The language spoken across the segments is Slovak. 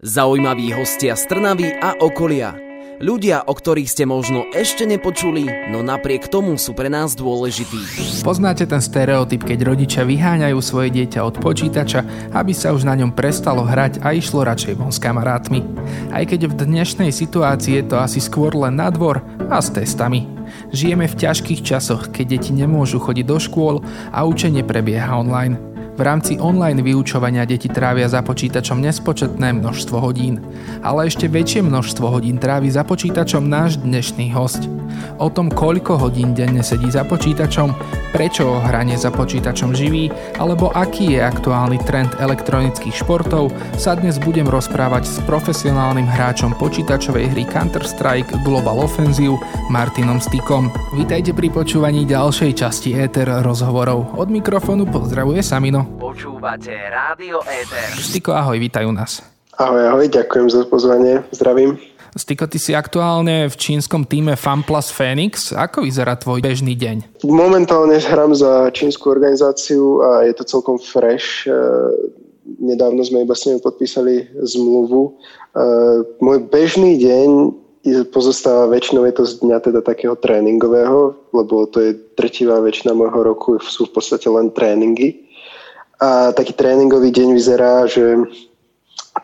Zaujímaví hostia z Trnavy a okolia. Ľudia, o ktorých ste možno ešte nepočuli, no napriek tomu sú pre nás dôležití. Poznáte ten stereotyp, keď rodičia vyháňajú svoje dieťa od počítača, aby sa už na ňom prestalo hrať a išlo radšej von s kamarátmi. Aj keď v dnešnej situácii je to asi skôr len na dvor a s testami. Žijeme v ťažkých časoch, keď deti nemôžu chodiť do škôl a učenie prebieha online. V rámci online vyučovania deti trávia za počítačom nespočetné množstvo hodín, ale ešte väčšie množstvo hodín trávi za počítačom náš dnešný host. O tom, koľko hodín denne sedí za počítačom, prečo o hranie za počítačom živí, alebo aký je aktuálny trend elektronických športov, sa dnes budem rozprávať s profesionálnym hráčom počítačovej hry Counter-Strike Global Offensive Martinom Stykom. Vítajte pri počúvaní ďalšej časti Ether rozhovorov. Od mikrofónu pozdravuje Samino. Počúvate Rádio Éter. Stiko, ahoj, vítajú nás. Ahoj, ahoj, ďakujem za pozvanie, zdravím. Stiko, ty si aktuálne v čínskom týme FanPlus Phoenix. Ako vyzerá tvoj bežný deň? Momentálne hrám za čínsku organizáciu a je to celkom fresh. E, nedávno sme iba s nimi podpísali zmluvu. E, môj bežný deň pozostáva väčšinou je to z dňa teda takého tréningového, lebo to je tretivá väčšina môjho roku, sú v podstate len tréningy. A taký tréningový deň vyzerá, že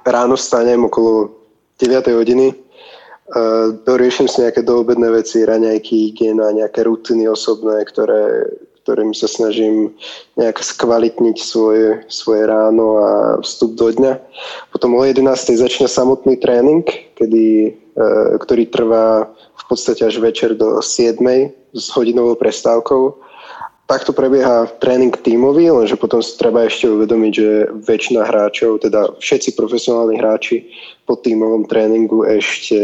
ráno stanem okolo 9 hodiny, doriešim si nejaké doobedné veci, raňajky, hygiena, nejaké rutiny osobné, ktoré, ktorým sa snažím nejak skvalitniť svoje, svoje ráno a vstup do dňa. Potom o 11. začne samotný tréning, kedy, e, ktorý trvá v podstate až večer do 7. s hodinovou prestávkou Takto prebieha tréning tímový, lenže potom si treba ešte uvedomiť, že väčšina hráčov, teda všetci profesionálni hráči po tímovom tréningu ešte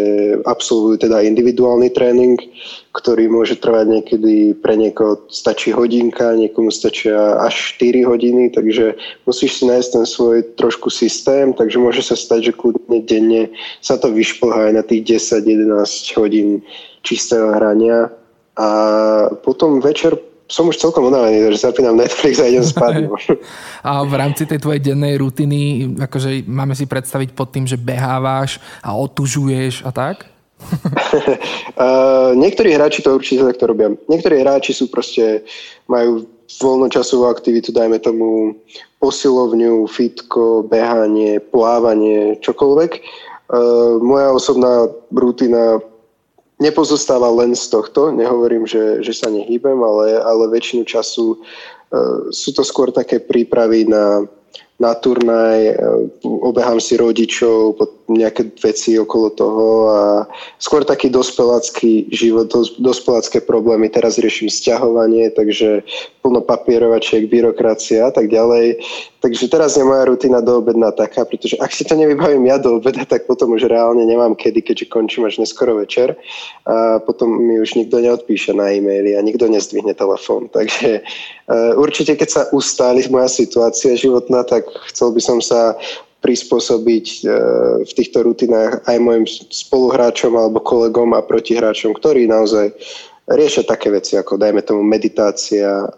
absolvujú teda individuálny tréning, ktorý môže trvať niekedy pre niekoho stačí hodinka, niekomu stačia až 4 hodiny, takže musíš si nájsť ten svoj trošku systém, takže môže sa stať, že kľudne denne sa to vyšplhá aj na tých 10-11 hodín čistého hrania. A potom večer som už celkom unavený, že zapínam Netflix a idem spať. A v rámci tej tvojej dennej rutiny, akože máme si predstaviť pod tým, že behávaš a otužuješ a tak? uh, niektorí hráči to určite takto robia. Niektorí hráči sú proste, majú voľnočasovú aktivitu, dajme tomu posilovňu, fitko, behanie, plávanie, čokoľvek. Uh, moja osobná rutina nepozostáva len z tohto. Nehovorím, že, že sa nehýbem, ale, ale väčšinu času uh, sú to skôr také prípravy na, na turnaj, uh, obehám si rodičov, nejaké veci okolo toho a skôr taký dospelácky život, dos, dospelácké problémy. Teraz riešim sťahovanie, takže plno papierovačiek, byrokracia a tak ďalej. Takže teraz je moja rutina doobedná taká, pretože ak si to nevybavím ja do obeda, tak potom už reálne nemám kedy, keďže končím až neskoro večer. A potom mi už nikto neodpíše na e-maily a nikto nezdvihne telefón. Takže uh, určite, keď sa ustáli moja situácia životná, tak chcel by som sa prispôsobiť e, v týchto rutinách aj mojim spoluhráčom alebo kolegom a protihráčom, ktorí naozaj riešia také veci ako dajme tomu meditácia, e,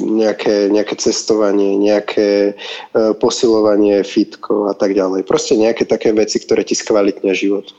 nejaké, nejaké cestovanie, nejaké e, posilovanie, fitko a tak ďalej. Proste nejaké také veci, ktoré ti skvalitnia život.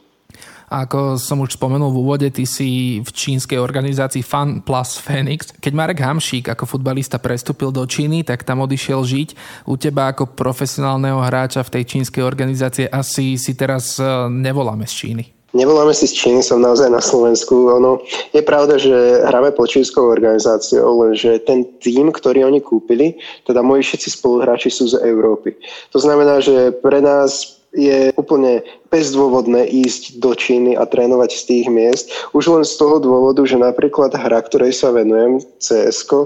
Ako som už spomenul v úvode, ty si v čínskej organizácii Fun Plus Phoenix. Keď Marek Hamšík ako futbalista prestúpil do Číny, tak tam odišiel žiť. U teba ako profesionálneho hráča v tej čínskej organizácie asi si teraz e, nevoláme z Číny. Nevoláme si z Číny, som naozaj na Slovensku. Ono, je pravda, že hráme pod čínskou organizáciou, lenže ten tým, ktorý oni kúpili, teda moji všetci spoluhráči sú z Európy. To znamená, že pre nás je úplne bezdôvodné ísť do Číny a trénovať z tých miest. Už len z toho dôvodu, že napríklad hra, ktorej sa venujem, cs e,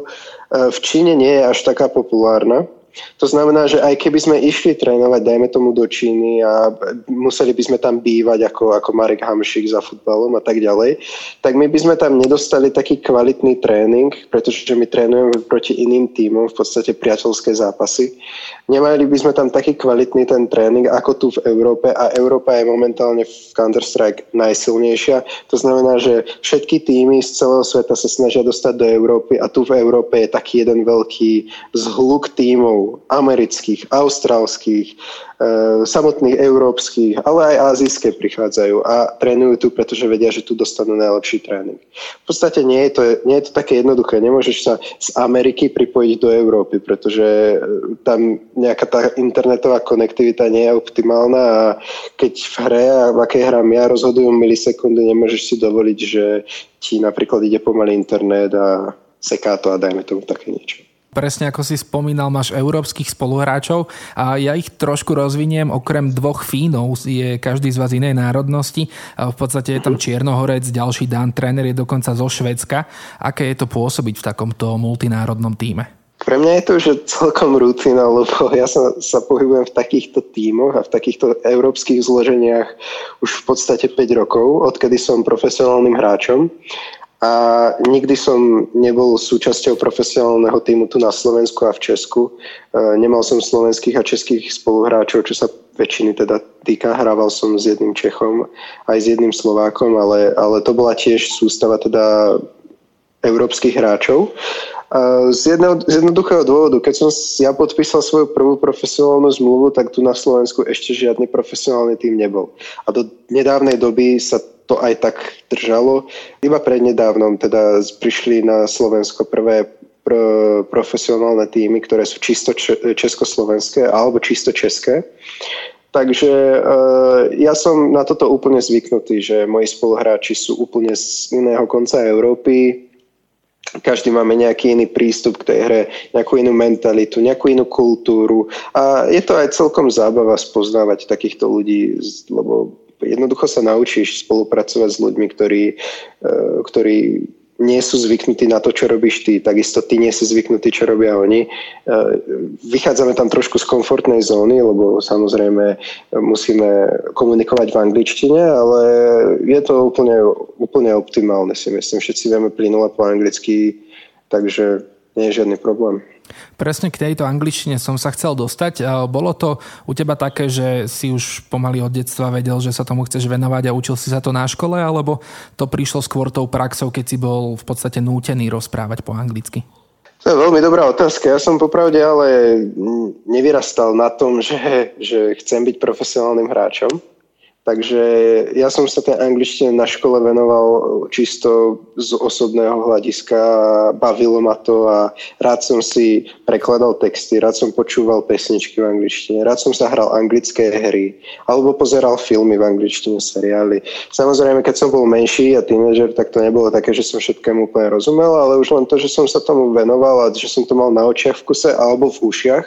v Číne nie je až taká populárna to znamená, že aj keby sme išli trénovať, dajme tomu do Číny a museli by sme tam bývať ako, ako Marek Hamšik za futbalom a tak ďalej, tak my by sme tam nedostali taký kvalitný tréning, pretože my trénujeme proti iným tímom, v podstate priateľské zápasy. Nemali by sme tam taký kvalitný ten tréning ako tu v Európe a Európa je momentálne v Counter-Strike najsilnejšia. To znamená, že všetky týmy z celého sveta sa snažia dostať do Európy a tu v Európe je taký jeden veľký zhluk tímov amerických, austrálskych, e, samotných európskych, ale aj azijské prichádzajú a trénujú tu, pretože vedia, že tu dostanú najlepší tréning. V podstate nie je to, nie je to také jednoduché. Nemôžeš sa z Ameriky pripojiť do Európy, pretože e, tam nejaká tá internetová konektivita nie je optimálna a keď v hre, a v akej hrám ja, rozhodujú milisekundy, nemôžeš si dovoliť, že ti napríklad ide pomaly internet a seká to a dajme tomu také niečo presne ako si spomínal, máš európskych spoluhráčov a ja ich trošku rozviniem. Okrem dvoch Fínov je každý z vás inej národnosti. V podstate je tam Čiernohorec, ďalší Dan, tréner je dokonca zo Švedska. Aké je to pôsobiť v takomto multinárodnom týme? Pre mňa je to už celkom rutina, lebo ja sa, sa pohybujem v takýchto tímoch a v takýchto európskych zloženiach už v podstate 5 rokov, odkedy som profesionálnym hráčom a nikdy som nebol súčasťou profesionálneho týmu tu na Slovensku a v Česku. E, nemal som slovenských a českých spoluhráčov, čo sa väčšiny teda týka. Hrával som s jedným Čechom aj s jedným Slovákom, ale, ale to bola tiež sústava teda európskych hráčov. Z, jedného, z jednoduchého dôvodu, keď som ja podpísal svoju prvú profesionálnu zmluvu, tak tu na Slovensku ešte žiadny profesionálny tým nebol. A do nedávnej doby sa to aj tak držalo. Iba prednedávnom teda prišli na Slovensko prvé pr- profesionálne týmy, ktoré sú čisto československé alebo čisto české. Takže uh, ja som na toto úplne zvyknutý, že moji spoluhráči sú úplne z iného konca Európy. Každý máme nejaký iný prístup k tej hre, nejakú inú mentalitu, nejakú inú kultúru. A je to aj celkom zábava spoznávať takýchto ľudí, lebo jednoducho sa naučíš spolupracovať s ľuďmi, ktorí, e, ktorí nie sú zvyknutí na to, čo robíš ty, takisto ty nie si zvyknutí, čo robia oni. E, vychádzame tam trošku z komfortnej zóny, lebo samozrejme musíme komunikovať v angličtine, ale je to úplne, úplne optimálne, si myslím. Všetci vieme plynule po anglicky, takže nie je žiadny problém. Presne k tejto angličtine som sa chcel dostať. Bolo to u teba také, že si už pomaly od detstva vedel, že sa tomu chceš venovať a učil si sa to na škole, alebo to prišlo skôr tou praxou, keď si bol v podstate nútený rozprávať po anglicky? To je veľmi dobrá otázka. Ja som popravde ale nevyrastal na tom, že, že chcem byť profesionálnym hráčom. Takže ja som sa tej angličtine na škole venoval čisto z osobného hľadiska, bavilo ma to a rád som si prekladal texty, rád som počúval pesničky v angličtine, rád som sa hral anglické hry alebo pozeral filmy v angličtine, seriály. Samozrejme, keď som bol menší a tínežer, tak to nebolo také, že som všetkému úplne rozumel, ale už len to, že som sa tomu venoval a že som to mal na očiach v kuse alebo v ušiach,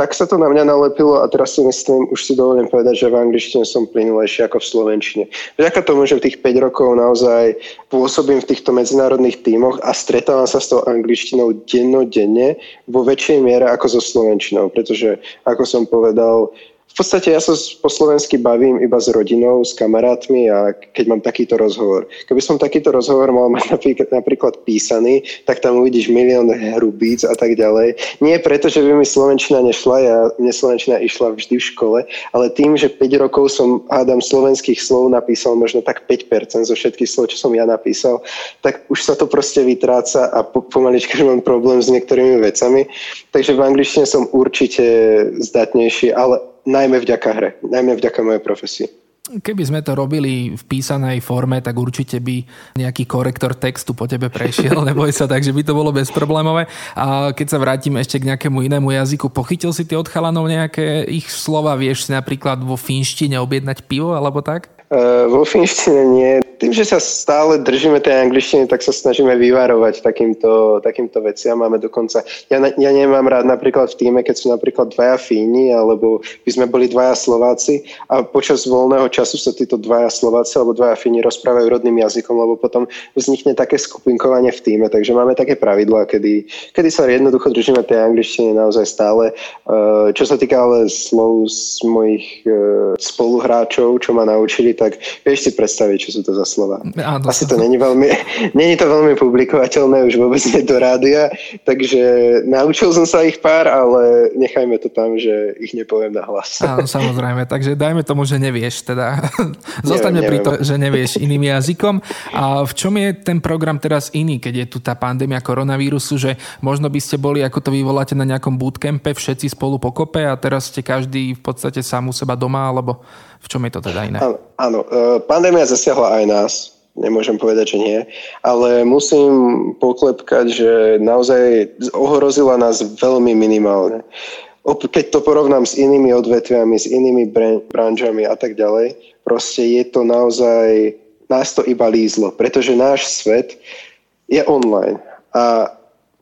tak sa to na mňa nalepilo a teraz si myslím, už si dovolím povedať, že v angličtine som plynulejší rýchlejšie ako v Slovenčine. Vďaka tomu, že v tých 5 rokov naozaj pôsobím v týchto medzinárodných tímoch a stretávam sa s tou angličtinou dennodenne vo väčšej miere ako so slovenčinou, pretože ako som povedal, v podstate ja sa po slovensky bavím iba s rodinou, s kamarátmi a keď mám takýto rozhovor. Keby som takýto rozhovor mal mať napríklad, písaný, tak tam uvidíš milión hrubíc a tak ďalej. Nie preto, že by mi slovenčina nešla, ja, mne slovenčina išla vždy v škole, ale tým, že 5 rokov som hádam slovenských slov napísal možno tak 5% zo všetkých slov, čo som ja napísal, tak už sa to proste vytráca a po, pomalička mám problém s niektorými vecami. Takže v angličtine som určite zdatnejší, ale najmä vďaka hre, najmä vďaka mojej profesii. Keby sme to robili v písanej forme, tak určite by nejaký korektor textu po tebe prešiel, neboj sa, takže by to bolo bezproblémové. A keď sa vrátim ešte k nejakému inému jazyku, pochytil si ty od chalanov nejaké ich slova, vieš si napríklad vo finštine objednať pivo alebo tak? Vo finštine nie. Tým, že sa stále držíme tej angličtiny, tak sa snažíme vyvarovať takýmto, takýmto veciam. Máme dokonca, ja, ja nemám rád napríklad v týme, keď sú napríklad dvaja Fíni, alebo by sme boli dvaja Slováci a počas voľného času sa títo dvaja Slováci alebo dvaja Fíni rozprávajú rodným jazykom, lebo potom vznikne také skupinkovanie v týme. Takže máme také pravidlá, kedy, kedy sa jednoducho držíme tej angličtiny naozaj stále. Uh, čo sa týka ale slov z mojich uh, spoluhráčov, čo ma naučili, tak vieš si predstaviť, čo sú to za doslova. Áno, Asi to není veľmi, není to veľmi publikovateľné, už vôbec nie do rádia, takže naučil som sa ich pár, ale nechajme to tam, že ich nepoviem na hlas. Áno, samozrejme, takže dajme tomu, že nevieš teda. Zostaňme pri to, že nevieš iným jazykom. A v čom je ten program teraz iný, keď je tu tá pandémia koronavírusu, že možno by ste boli, ako to vyvoláte na nejakom bootcampe, všetci spolu pokope a teraz ste každý v podstate sám u seba doma, alebo v čom je to teda iné? Áno, áno. E, pandémia zasiahla aj nás, nemôžem povedať, že nie, ale musím poklepkať, že naozaj ohrozila nás veľmi minimálne. Keď to porovnám s inými odvetviami, s inými branžami a tak ďalej, proste je to naozaj, nás to iba lízlo, pretože náš svet je online. A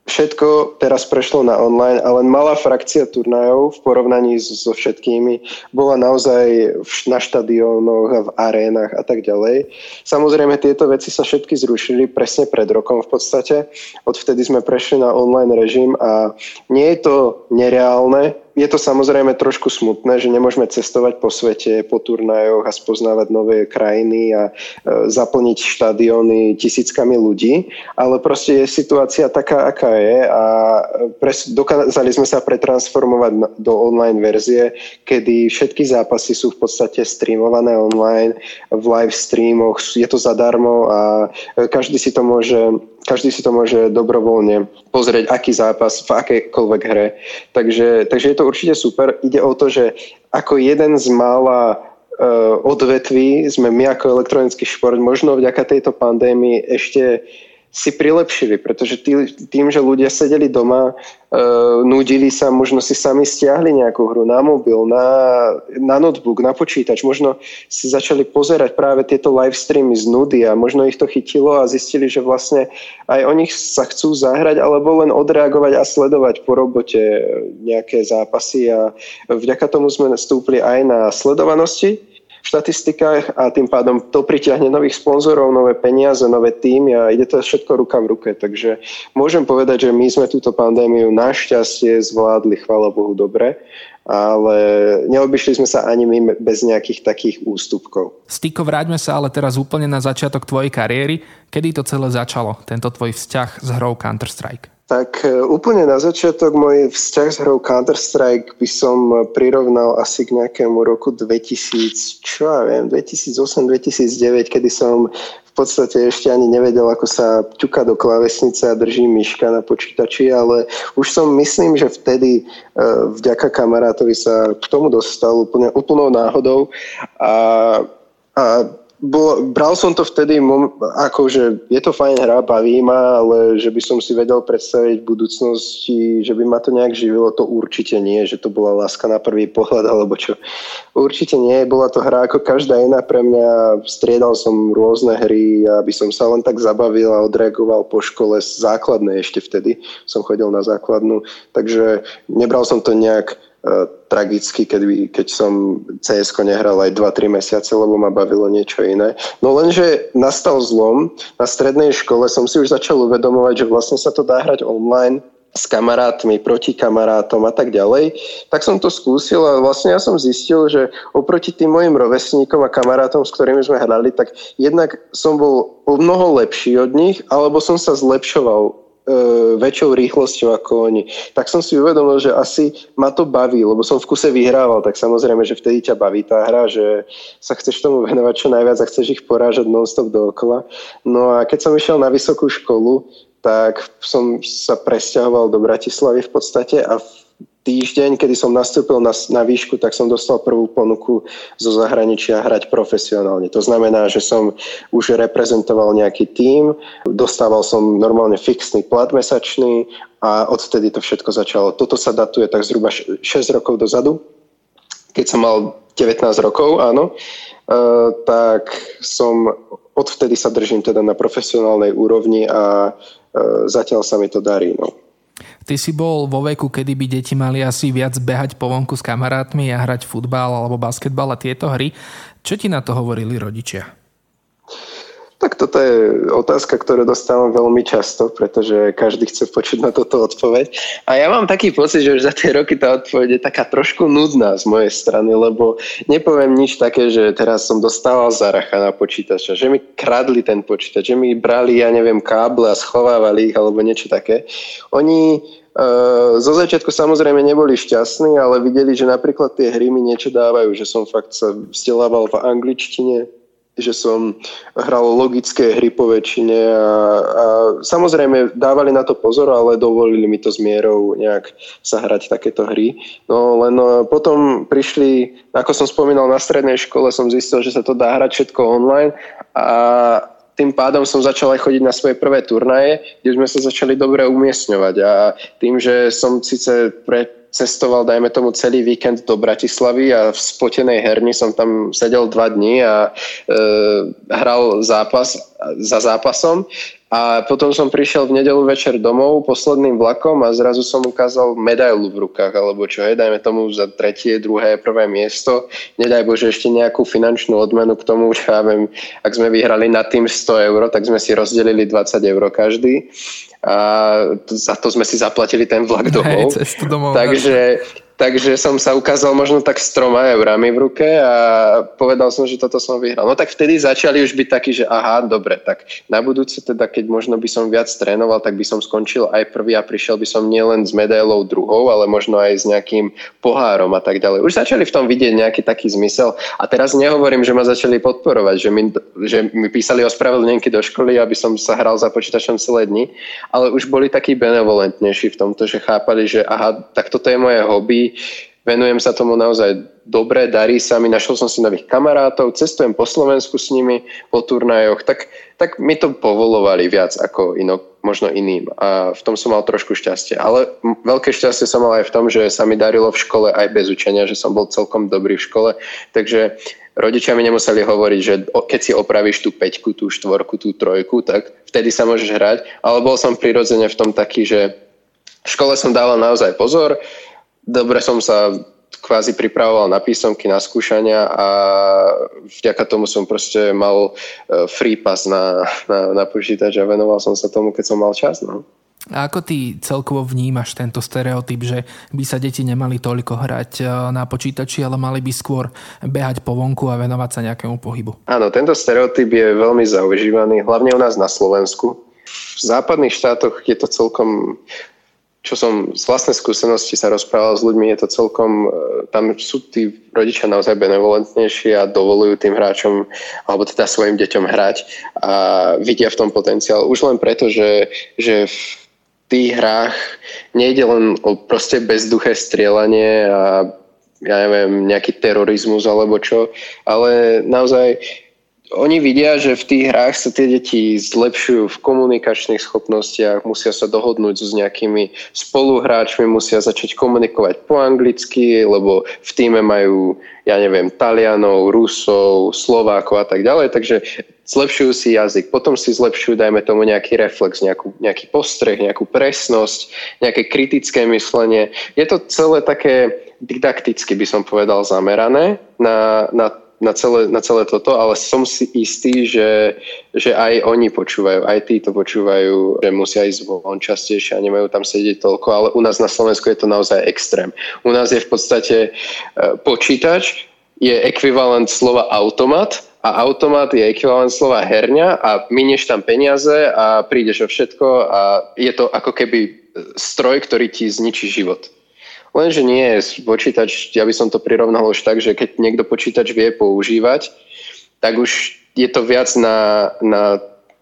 všetko teraz prešlo na online a len malá frakcia turnajov v porovnaní so všetkými bola naozaj na štadiónoch a v arénach a tak ďalej. Samozrejme tieto veci sa všetky zrušili presne pred rokom v podstate. Odvtedy sme prešli na online režim a nie je to nereálne, je to samozrejme trošku smutné, že nemôžeme cestovať po svete, po turnajoch a spoznávať nové krajiny a e, zaplniť štadióny tisíckami ľudí, ale proste je situácia taká, aká je a pres, dokázali sme sa pretransformovať do online verzie, kedy všetky zápasy sú v podstate streamované online, v live streamoch, je to zadarmo a každý si to môže každý si to môže dobrovoľne pozrieť, aký zápas v akejkoľvek hre. Takže, takže je to určite super. Ide o to, že ako jeden z mála uh, odvetví sme my ako elektronický šport možno vďaka tejto pandémii ešte si prilepšili, pretože tý, tým, že ľudia sedeli doma, e, nudili sa, možno si sami stiahli nejakú hru na mobil, na, na notebook, na počítač, možno si začali pozerať práve tieto live streamy z nudy a možno ich to chytilo a zistili, že vlastne aj o nich sa chcú zahrať alebo len odreagovať a sledovať po robote nejaké zápasy a vďaka tomu sme stúpli aj na sledovanosti štatistikách a tým pádom to pritiahne nových sponzorov, nové peniaze, nové týmy a ide to všetko ruka v ruke. Takže môžem povedať, že my sme túto pandémiu našťastie zvládli, chvála Bohu, dobre ale neobyšli sme sa ani my bez nejakých takých ústupkov. Stýko, vráťme sa ale teraz úplne na začiatok tvojej kariéry. Kedy to celé začalo, tento tvoj vzťah s hrou Counter-Strike? Tak e, úplne na začiatok môj vzťah s hrou Counter-Strike by som prirovnal asi k nejakému roku 2000, čo ja viem, 2008-2009, kedy som v podstate ešte ani nevedel, ako sa ťuka do klávesnice a drží myška na počítači, ale už som myslím, že vtedy e, vďaka kamarátovi sa k tomu dostal úplne úplnou náhodou. A, a bol, bral som to vtedy, ako že je to fajn hra, baví ma, ale že by som si vedel predstaviť v budúcnosti, že by ma to nejak živilo, to určite nie, že to bola láska na prvý pohľad, alebo čo. Určite nie, bola to hra ako každá iná pre mňa, striedal som rôzne hry, aby som sa len tak zabavil a odreagoval po škole, základné ešte vtedy, som chodil na základnú, takže nebral som to nejak tragicky, keď, keď som cs nehral aj 2-3 mesiace, lebo ma bavilo niečo iné. No lenže nastal zlom. Na strednej škole som si už začal uvedomovať, že vlastne sa to dá hrať online s kamarátmi, proti kamarátom a tak ďalej, tak som to skúsil a vlastne ja som zistil, že oproti tým mojim rovesníkom a kamarátom, s ktorými sme hrali, tak jednak som bol o mnoho lepší od nich, alebo som sa zlepšoval väčšou rýchlosťou ako oni. Tak som si uvedomil, že asi ma to baví, lebo som v kuse vyhrával, tak samozrejme, že vtedy ťa baví tá hra, že sa chceš tomu venovať čo najviac a chceš ich porážať non-stop dookola. No a keď som išiel na vysokú školu, tak som sa presťahoval do Bratislavy v podstate a v týždeň, kedy som nastúpil na, na výšku, tak som dostal prvú ponuku zo zahraničia hrať profesionálne. To znamená, že som už reprezentoval nejaký tím, dostával som normálne fixný plat mesačný a odtedy to všetko začalo. Toto sa datuje tak zhruba 6 rokov dozadu, keď som mal 19 rokov, áno, uh, tak som odvtedy sa držím teda na profesionálnej úrovni a uh, zatiaľ sa mi to darí. No. Ty si bol vo veku, kedy by deti mali asi viac behať po vonku s kamarátmi a hrať futbal alebo basketbal a tieto hry. Čo ti na to hovorili rodičia? Tak toto je otázka, ktorú dostávam veľmi často, pretože každý chce počuť na toto odpoveď. A ja mám taký pocit, že už za tie roky tá odpoveď je taká trošku nudná z mojej strany, lebo nepoviem nič také, že teraz som dostával zaracha na počítača, že mi kradli ten počítač, že mi brali, ja neviem, káble a schovávali ich alebo niečo také. Oni Uh, zo začiatku samozrejme neboli šťastní, ale videli, že napríklad tie hry mi niečo dávajú, že som fakt sa vzdelával v angličtine, že som hral logické hry po väčšine a, a samozrejme dávali na to pozor, ale dovolili mi to s mierou nejak sa hrať takéto hry. No len no, potom prišli, ako som spomínal, na strednej škole som zistil, že sa to dá hrať všetko online a tým pádom som začal aj chodiť na svoje prvé turnaje, kde sme sa začali dobre umiestňovať a tým, že som síce pre cestoval, dajme tomu, celý víkend do Bratislavy a v spotenej herni som tam sedel dva dní a e, hral zápas za zápasom. A potom som prišiel v nedelu večer domov posledným vlakom a zrazu som ukázal medailu v rukách, alebo čo je, dajme tomu za tretie, druhé, prvé miesto. Nedaj Bože ešte nejakú finančnú odmenu k tomu, že ja viem, ak sme vyhrali na tým 100 eur, tak sme si rozdelili 20 eur každý a za to sme si zaplatili ten vlak domov. Hej, domov Takže, Takže som sa ukázal možno tak s troma eurami v ruke a povedal som, že toto som vyhral. No tak vtedy začali už byť takí, že aha, dobre, tak na budúce teda, keď možno by som viac trénoval, tak by som skončil aj prvý a prišiel by som nielen s medailou druhou, ale možno aj s nejakým pohárom a tak ďalej. Už začali v tom vidieť nejaký taký zmysel a teraz nehovorím, že ma začali podporovať, že mi, že mi písali ospravedlnenky do školy, aby som sa hral za počítačom celé dni, ale už boli takí benevolentnejší v tomto, že chápali, že aha, tak toto je moje hobby, venujem sa tomu naozaj dobre, darí sa mi, našiel som si nových kamarátov, cestujem po Slovensku s nimi, po turnajoch, tak, tak mi to povolovali viac ako ino, možno iným a v tom som mal trošku šťastie. Ale veľké šťastie som mal aj v tom, že sa mi darilo v škole aj bez učenia, že som bol celkom dobrý v škole, takže rodičia mi nemuseli hovoriť, že keď si opravíš tú peťku, tú štvorku, tú trojku, tak vtedy sa môžeš hrať, ale bol som prirodzene v tom taký, že v škole som dával naozaj pozor, dobre som sa kvázi pripravoval na písomky, na skúšania a vďaka tomu som proste mal e, free pass na, na, na počítač a venoval som sa tomu, keď som mal čas. No. A ako ty celkovo vnímaš tento stereotyp, že by sa deti nemali toľko hrať e, na počítači, ale mali by skôr behať po vonku a venovať sa nejakému pohybu? Áno, tento stereotyp je veľmi zaužívaný, hlavne u nás na Slovensku. V západných štátoch je to celkom čo som z vlastnej skúsenosti sa rozprával s ľuďmi, je to celkom, e, tam sú tí rodičia naozaj benevolentnejší a dovolujú tým hráčom, alebo teda svojim deťom hrať a vidia v tom potenciál. Už len preto, že, že v tých hrách nejde len o proste bezduché strieľanie a ja neviem, nejaký terorizmus alebo čo, ale naozaj oni vidia, že v tých hrách sa tie deti zlepšujú v komunikačných schopnostiach, musia sa dohodnúť s nejakými spoluhráčmi, musia začať komunikovať po anglicky, lebo v týme majú, ja neviem, Talianov, Rusov, Slovákov a tak ďalej, takže zlepšujú si jazyk, potom si zlepšujú, dajme tomu, nejaký reflex, nejakú, nejaký postreh, nejakú presnosť, nejaké kritické myslenie. Je to celé také didakticky, by som povedal, zamerané na, na na celé, na celé toto, ale som si istý, že, že aj oni počúvajú, aj tí to počúvajú, že musia ísť von častejšie a nemajú tam sedieť toľko, ale u nás na Slovensku je to naozaj extrém. U nás je v podstate e, počítač, je ekvivalent slova automat a automat je ekvivalent slova herňa a minieš tam peniaze a prídeš o všetko a je to ako keby stroj, ktorý ti zničí život. Lenže nie, počítač, ja by som to prirovnal už tak, že keď niekto počítač vie používať, tak už je to viac na, na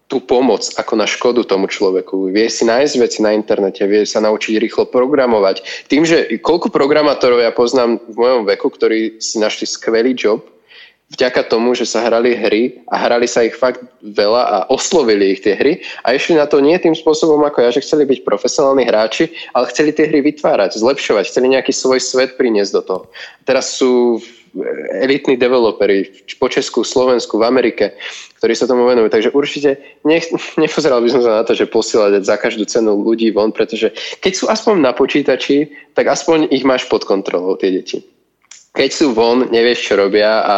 tú pomoc ako na škodu tomu človeku. Vie si nájsť veci na internete, vie sa naučiť rýchlo programovať. Tým, že koľko programátorov ja poznám v mojom veku, ktorí si našli skvelý job, vďaka tomu, že sa hrali hry a hrali sa ich fakt veľa a oslovili ich tie hry a išli na to nie tým spôsobom ako ja, že chceli byť profesionálni hráči, ale chceli tie hry vytvárať, zlepšovať, chceli nejaký svoj svet priniesť do toho. Teraz sú elitní developeri po Česku, Slovensku, v Amerike, ktorí sa tomu venujú. Takže určite nech, nepozeral by som sa na to, že posielať za každú cenu ľudí von, pretože keď sú aspoň na počítači, tak aspoň ich máš pod kontrolou, tie deti. Keď sú von, nevieš, čo robia a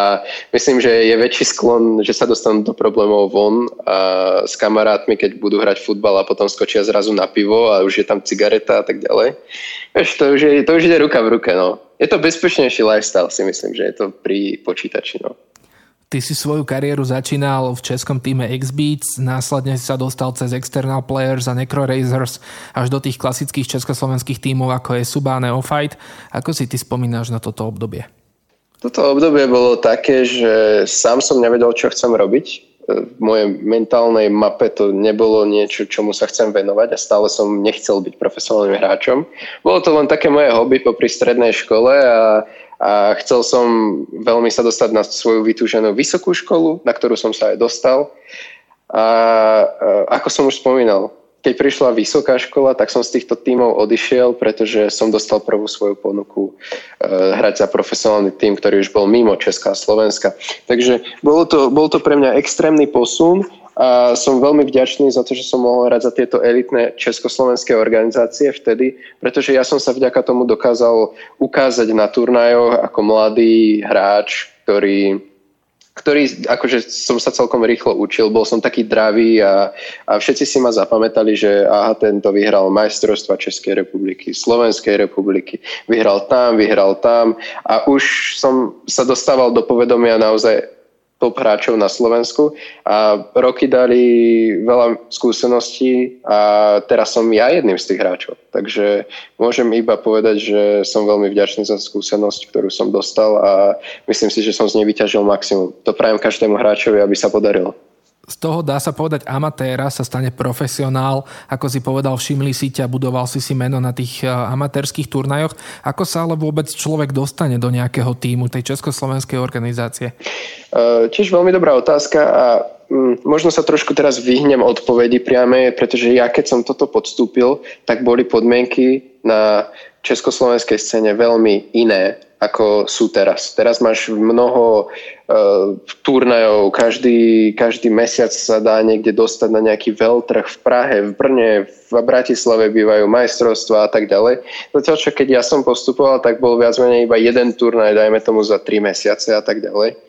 myslím, že je väčší sklon, že sa dostanú do problémov von a s kamarátmi, keď budú hrať futbal a potom skočia zrazu na pivo a už je tam cigareta a tak ďalej. Vieš, to už, je, to už ide ruka v ruke, no. Je to bezpečnejší lifestyle, si myslím, že je to pri počítači, no. Ty si svoju kariéru začínal v českom týme X-Beats, následne si sa dostal cez External Players a Necro Razors až do tých klasických československých tímov ako je Suba Neofight. Ako si ty spomínaš na toto obdobie? Toto obdobie bolo také, že sám som nevedel, čo chcem robiť. V mojej mentálnej mape to nebolo niečo, čomu sa chcem venovať a stále som nechcel byť profesionálnym hráčom. Bolo to len také moje hobby popri strednej škole a a chcel som veľmi sa dostať na svoju vytúženú vysokú školu, na ktorú som sa aj dostal. A ako som už spomínal, keď prišla vysoká škola, tak som z týchto tímov odišiel, pretože som dostal prvú svoju ponuku e, hrať za profesionálny tým, ktorý už bol mimo Česká a Slovenska. Takže bol to, bol to pre mňa extrémny posun a som veľmi vďačný za to, že som mohol hrať za tieto elitné československé organizácie vtedy, pretože ja som sa vďaka tomu dokázal ukázať na turnajoch ako mladý hráč, ktorý ktorý akože som sa celkom rýchlo učil, bol som taký dravý a, a všetci si ma zapamätali, že aha, tento vyhral majstrovstva Českej republiky, Slovenskej republiky, vyhral tam, vyhral tam a už som sa dostával do povedomia naozaj top hráčov na Slovensku a roky dali veľa skúseností a teraz som ja jedným z tých hráčov. Takže môžem iba povedať, že som veľmi vďačný za skúsenosť, ktorú som dostal a myslím si, že som z nej vyťažil maximum. To prajem každému hráčovi, aby sa podarilo z toho dá sa povedať amatéra sa stane profesionál, ako si povedal, všimli si ťa, budoval si si meno na tých e, amatérských turnajoch. Ako sa ale vôbec človek dostane do nejakého týmu tej československej organizácie? Uh, tiež veľmi dobrá otázka a um, možno sa trošku teraz vyhnem odpovedi priame, pretože ja keď som toto podstúpil, tak boli podmienky na československej scéne veľmi iné ako sú teraz. Teraz máš mnoho uh, turnajov, každý, každý mesiac sa dá niekde dostať na nejaký veľtrh v Prahe, v Brne, v Bratislave bývajú majstrovstvá a tak ďalej. Zatiaľ čo keď ja som postupoval, tak bol viac menej iba jeden turnaj, dajme tomu za tri mesiace a tak ďalej.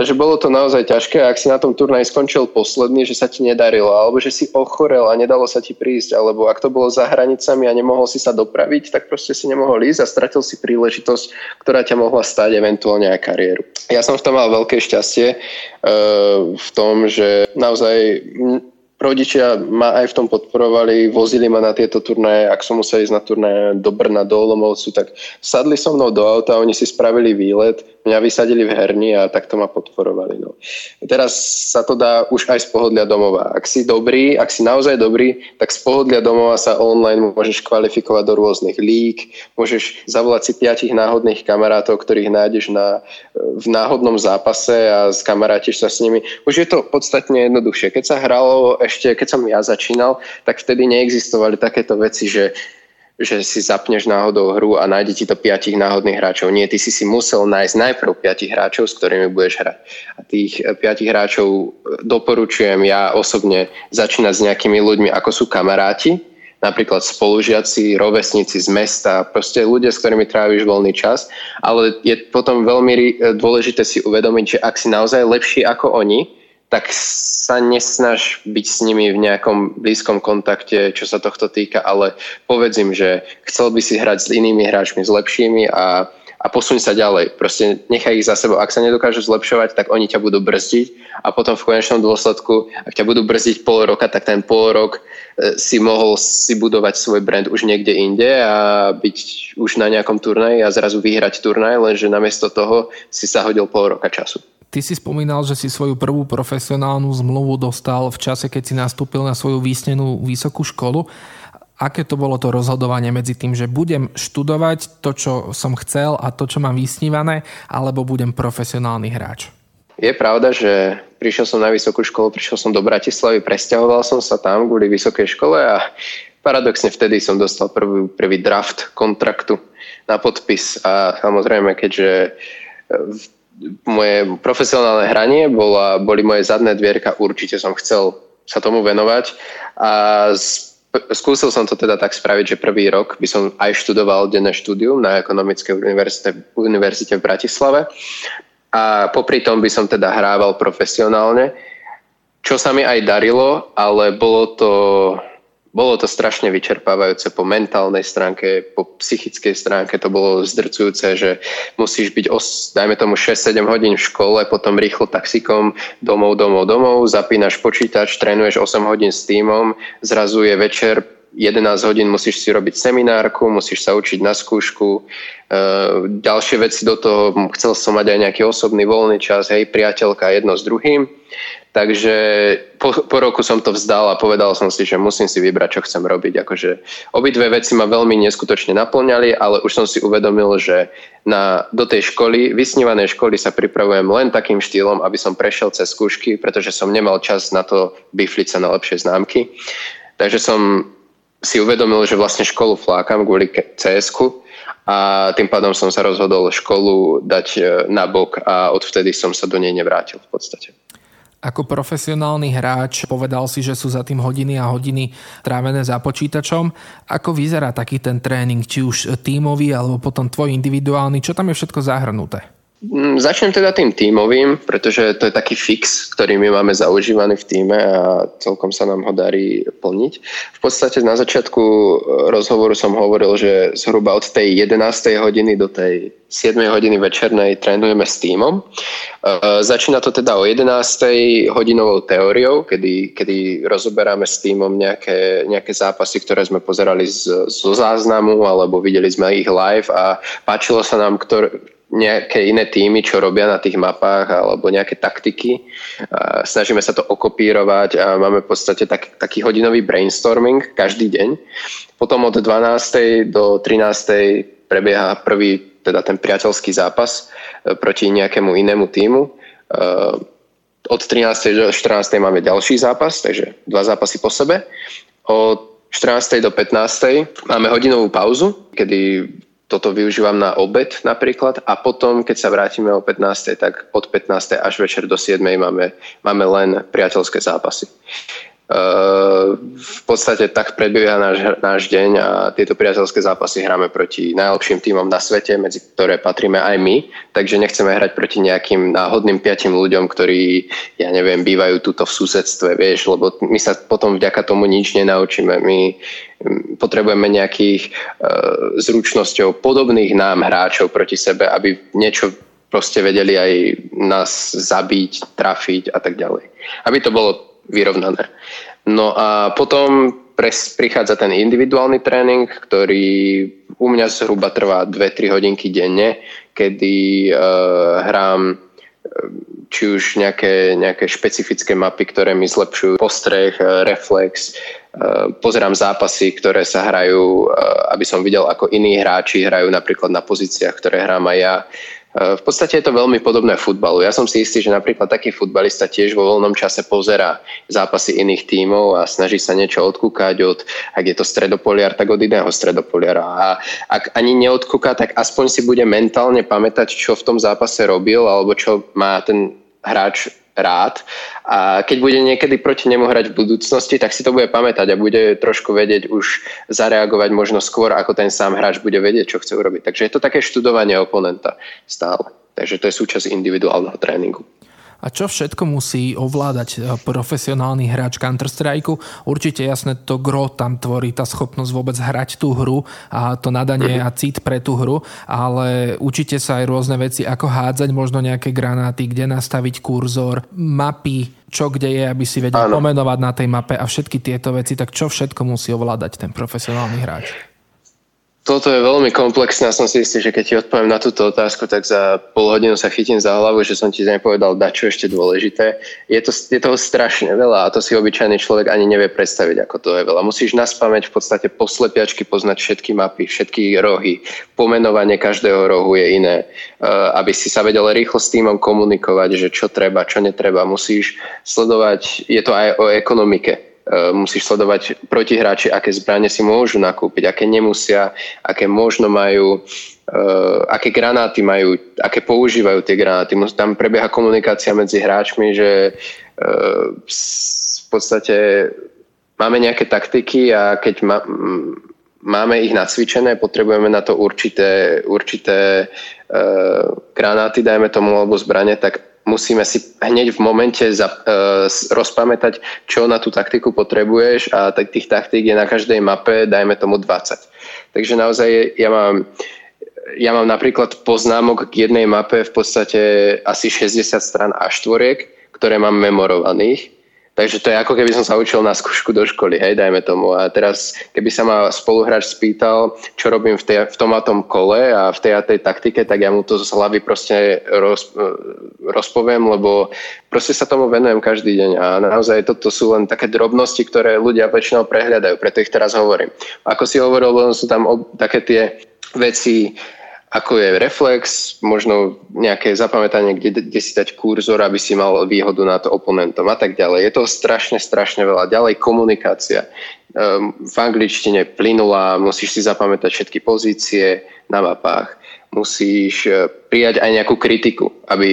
Takže bolo to naozaj ťažké, ak si na tom turnaji skončil posledný, že sa ti nedarilo, alebo že si ochorel a nedalo sa ti prísť, alebo ak to bolo za hranicami a nemohol si sa dopraviť, tak proste si nemohol ísť a stratil si príležitosť, ktorá ťa mohla stať eventuálne aj kariéru. Ja som v tom mal veľké šťastie uh, v tom, že naozaj rodičia ma aj v tom podporovali, vozili ma na tieto turnaje, ak som musel ísť na turnaje do Brna, do Olomovcu, tak sadli so mnou do auta, oni si spravili výlet, mňa vysadili v herni a takto ma podporovali. No. Teraz sa to dá už aj z pohodlia domova. Ak si dobrý, ak si naozaj dobrý, tak z pohodlia domova sa online môžeš kvalifikovať do rôznych lík, môžeš zavolať si piatich náhodných kamarátov, ktorých nájdeš na, v náhodnom zápase a skamarátiš sa s nimi. Už je to podstatne jednoduchšie. Keď sa hralo ešte, keď som ja začínal, tak vtedy neexistovali takéto veci, že že si zapneš náhodou hru a nájde ti to piatich náhodných hráčov. Nie, ty si si musel nájsť najprv piatich hráčov, s ktorými budeš hrať. A tých eh, piatich hráčov eh, doporučujem ja osobne začínať s nejakými ľuďmi, ako sú kamaráti, napríklad spolužiaci, rovesníci z mesta, proste ľudia, s ktorými tráviš voľný čas, ale je potom veľmi eh, dôležité si uvedomiť, že ak si naozaj lepší ako oni, tak sa nesnaž byť s nimi v nejakom blízkom kontakte, čo sa tohto týka, ale povedz im, že chcel by si hrať s inými hráčmi, s lepšími a, a posuň sa ďalej. Proste nechaj ich za sebou. Ak sa nedokážu zlepšovať, tak oni ťa budú brzdiť a potom v konečnom dôsledku, ak ťa budú brzdiť pol roka, tak ten pol rok e, si mohol si budovať svoj brand už niekde inde a byť už na nejakom turnaji a zrazu vyhrať turnaj, lenže namiesto toho si sa hodil pol roka času. Ty si spomínal, že si svoju prvú profesionálnu zmluvu dostal v čase, keď si nastúpil na svoju výsnenú vysokú školu. Aké to bolo to rozhodovanie medzi tým, že budem študovať to, čo som chcel a to, čo mám vysnívané, alebo budem profesionálny hráč? Je pravda, že prišiel som na vysokú školu, prišiel som do Bratislavy, presťahoval som sa tam kvôli vysokej škole a paradoxne vtedy som dostal prvý, prvý draft kontraktu na podpis a samozrejme, keďže moje profesionálne hranie bola, boli moje zadné dvierka, určite som chcel sa tomu venovať. A skúsil som to teda tak spraviť, že prvý rok by som aj študoval denné štúdium na ekonomickej univerzite, univerzite v Bratislave. A popri tom by som teda hrával profesionálne, čo sa mi aj darilo, ale bolo to bolo to strašne vyčerpávajúce po mentálnej stránke, po psychickej stránke. To bolo zdrcujúce, že musíš byť, os, dajme tomu 6-7 hodín v škole, potom rýchlo taxikom domov, domov, domov, zapínaš počítač, trénuješ 8 hodín s týmom, zrazu je večer, 11 hodín musíš si robiť seminárku, musíš sa učiť na skúšku, e, ďalšie veci do toho, chcel som mať aj nejaký osobný voľný čas, hej, priateľka jedno s druhým. Takže po, po roku som to vzdal a povedal som si, že musím si vybrať, čo chcem robiť. Akože obidve veci ma veľmi neskutočne naplňali, ale už som si uvedomil, že na, do tej školy, vysnívanej školy sa pripravujem len takým štýlom, aby som prešiel cez skúšky, pretože som nemal čas na to bifliť sa na lepšie známky. Takže som si uvedomil, že vlastne školu flákam kvôli cs a tým pádom som sa rozhodol školu dať e, na bok a odvtedy som sa do nej nevrátil v podstate. Ako profesionálny hráč povedal si, že sú za tým hodiny a hodiny trávené za počítačom. Ako vyzerá taký ten tréning, či už tímový alebo potom tvoj individuálny, čo tam je všetko zahrnuté? Mm, začnem teda tým tímovým, pretože to je taký fix, ktorý my máme zaužívaný v týme a celkom sa nám ho darí plniť. V podstate na začiatku rozhovoru som hovoril, že zhruba od tej 11. hodiny do tej 7. hodiny večernej trénujeme s týmom. E, začína to teda o 11. hodinovou teóriou, kedy, kedy rozoberáme s týmom nejaké, nejaké zápasy, ktoré sme pozerali z, zo záznamu alebo videli sme ich live a páčilo sa nám, ktor, nejaké iné týmy, čo robia na tých mapách alebo nejaké taktiky. Snažíme sa to okopírovať a máme v podstate tak, taký hodinový brainstorming každý deň. Potom od 12. do 13. prebieha prvý, teda ten priateľský zápas e, proti nejakému inému týmu. E, od 13. do 14. máme ďalší zápas, takže dva zápasy po sebe. Od 14. do 15. máme hodinovú pauzu, kedy toto využívam na obed napríklad a potom, keď sa vrátime o 15. tak od 15. až večer do 7. máme, máme len priateľské zápasy. Uh, v podstate tak prebieha náš, náš deň a tieto priateľské zápasy hráme proti najlepším týmom na svete, medzi ktoré patríme aj my, takže nechceme hrať proti nejakým náhodným piatim ľuďom, ktorí, ja neviem, bývajú tuto v susedstve, vieš, lebo my sa potom vďaka tomu nič nenaučíme. My potrebujeme nejakých uh, zručnosťou podobných nám hráčov proti sebe, aby niečo proste vedeli aj nás zabiť, trafiť a tak ďalej. Aby to bolo vyrovnané. No a potom pres, prichádza ten individuálny tréning, ktorý u mňa zhruba trvá 2-3 hodinky denne, kedy uh, hrám e, či už nejaké, nejaké špecifické mapy, ktoré mi zlepšujú postreh, e, reflex, pozerám zápasy, ktoré sa hrajú, aby som videl, ako iní hráči hrajú napríklad na pozíciách, ktoré hrám aj ja v podstate je to veľmi podobné futbalu. Ja som si istý, že napríklad taký futbalista tiež vo voľnom čase pozera zápasy iných tímov a snaží sa niečo odkúkať od, ak je to stredopoliar, tak od iného stredopoliara. A ak ani neodkúka, tak aspoň si bude mentálne pamätať, čo v tom zápase robil alebo čo má ten hráč rád a keď bude niekedy proti nemu hrať v budúcnosti, tak si to bude pamätať a bude trošku vedieť už zareagovať možno skôr, ako ten sám hráč bude vedieť, čo chce urobiť. Takže je to také študovanie oponenta stále. Takže to je súčasť individuálneho tréningu. A čo všetko musí ovládať eh, profesionálny hráč Counter-Strike? Určite jasné, to gro tam tvorí tá schopnosť vôbec hrať tú hru a to nadanie a cít pre tú hru, ale učíte sa aj rôzne veci, ako hádzať možno nejaké granáty, kde nastaviť kurzor, mapy, čo kde je, aby si vedel pomenovať na tej mape a všetky tieto veci, tak čo všetko musí ovládať ten profesionálny hráč? Toto je veľmi komplexné a som si istý, že keď ti odpoviem na túto otázku, tak za pol hodinu sa chytím za hlavu, že som ti nepovedal dať čo ešte dôležité. Je, to, je toho strašne veľa a to si obyčajný človek ani nevie predstaviť, ako to je veľa. Musíš naspamäť v podstate poslepiačky poznať všetky mapy, všetky rohy. Pomenovanie každého rohu je iné. Uh, aby si sa vedel rýchlo s týmom komunikovať, že čo treba, čo netreba. Musíš sledovať, je to aj o ekonomike E, musíš sledovať protihráči, aké zbranie si môžu nakúpiť, aké nemusia, aké možno majú, uh, aké granáty majú, aké používajú tie granáty. Tam prebieha komunikácia medzi hráčmi, že uh, v podstate máme nejaké taktiky a keď máme ich nacvičené, potrebujeme na to určité, určité granáty, dajme tomu, alebo zbranie, tak musíme si hneď v momente za, uh, rozpamätať, čo na tú taktiku potrebuješ a tak tých taktík je na každej mape, dajme tomu 20. Takže naozaj ja mám ja mám napríklad poznámok k jednej mape v podstate asi 60 stran a štvoriek, ktoré mám memorovaných Takže to je ako keby som sa učil na skúšku do školy, hej, dajme tomu. A teraz, keby sa ma spoluhráč spýtal, čo robím v, tej, v tom a tom kole a v tej a tej taktike, tak ja mu to z hlavy proste roz, rozpoviem, lebo proste sa tomu venujem každý deň. A naozaj toto sú len také drobnosti, ktoré ľudia väčšinou prehľadajú, preto ich teraz hovorím. Ako si hovoril, sú tam také tie veci, ako je reflex, možno nejaké zapamätanie, kde, kde si dať kurzor, aby si mal výhodu nad oponentom a tak ďalej. Je to strašne, strašne veľa. Ďalej komunikácia. Um, v angličtine plynulá, musíš si zapamätať všetky pozície na mapách. Musíš uh, prijať aj nejakú kritiku, aby